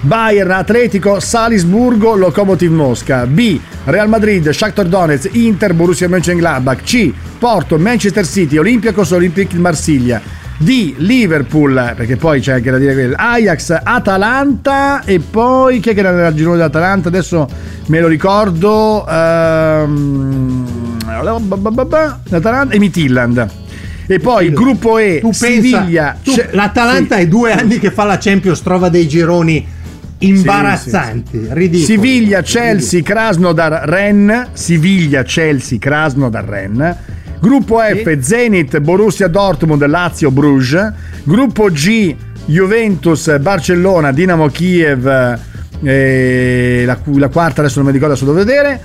Bayern, Atletico, Salisburgo, Lokomotiv Mosca. B. Real Madrid, Shakhtar Donetsk, Inter, Borussia Mönchengladbach. C. Porto, Manchester City, Olympiacos, Olympique Marsiglia. D. Liverpool, perché poi c'è anche da dire quello. Ajax, Atalanta e poi chi è che era nel girone dell'Atalanta? Adesso me lo ricordo. Ehm, Atalanta e Midtjylland. E poi gruppo E, Tu Siviglia. pensa, tu- l'Atalanta sì. è due anni che fa la Champions, trova dei gironi imbarazzanti, ridicoli. Siviglia, Chelsea, Krasnodar, Ren. Siviglia, Chelsea, Krasnodar, Ren. Gruppo F, Zenit, Borussia Dortmund, Lazio, Bruges. Gruppo G, Juventus, Barcellona, Dinamo Kiev. eh, la, la quarta adesso non mi ricordo adesso devo vedere.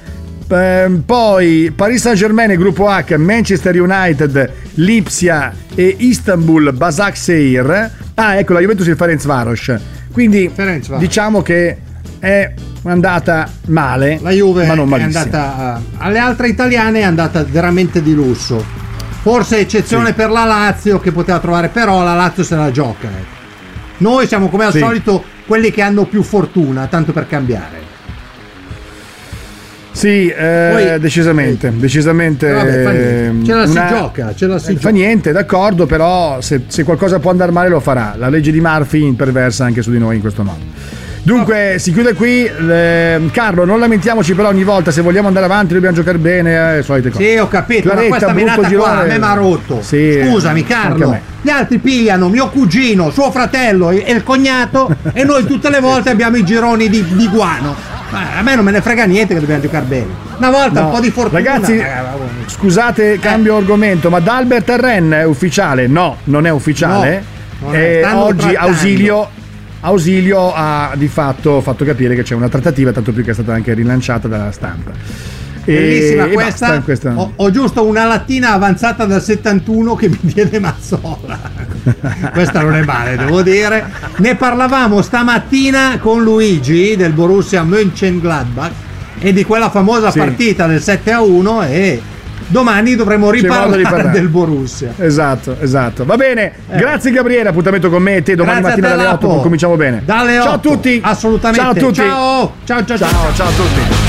Ehm, poi Paris Saint Germain, gruppo H, Manchester United, Lipsia e Istanbul, Basaksehir. Ah, ecco la Juventus e il Ferencvaros. Quindi diciamo che è andata male, La Juve ma non è malissimo. andata alle altre italiane è andata veramente di lusso. Forse eccezione Sì. per la Lazio che poteva trovare, però la Lazio se la gioca. ecco. Noi siamo come al Sì. solito quelli che hanno più fortuna, tanto per cambiare. Sì, eh, Poi- decisamente, decisamente. Eh, vabbè, fa niente. ehm, Ce la si gioca, ce la si eh, Fa niente, d'accordo, però se, se qualcosa può andare male lo farà. La legge di Murphy imperversa anche su di noi in questo modo. Dunque, si chiude qui. Le- Carlo, non lamentiamoci però ogni volta, se vogliamo andare avanti dobbiamo giocare bene, eh, solite cose. Sì, ho capito, Claretta, ma questa menata qua girone. a me mi ha rotto. Sì, Scusami, Carlo. Gli altri pigliano mio cugino, suo fratello e e il cognato e noi tutte le volte abbiamo i gironi di, di guano. Ma a me non me ne frega niente che dobbiamo giocare bene. Una volta No. un po' di fortuna. Ragazzi, eh, scusate, cambio argomento, ma D'Albert Ren è ufficiale? No, non è ufficiale. No, non è. Eh, oggi trattando. Ausilio, Ausilio ha di fatto fatto capire che c'è una trattativa, tanto più che è stata anche rilanciata dalla stampa. E- Bellissima e questa. basta, questa- Ho, ho giusto una lattina avanzata dal 71 che [laughs] mi diede Mazzola. [laughs] questa non è male, devo dire. Ne parlavamo stamattina con Luigi del Borussia Mönchengladbach e di quella famosa Sì. partita del 7 a 1 e domani dovremo di riparlare parlare. del Borussia. Esatto, esatto. Va bene, grazie Gabriele, appuntamento con me e te domani Eh. Grazie mattina te, dalle 8 Lapo. cominciamo bene. Dalle ciao a 8. tutti. Assolutamente. Ciao a tutti. Ciao. Ciao, ciao, ciao. Ciao, ciao a tutti.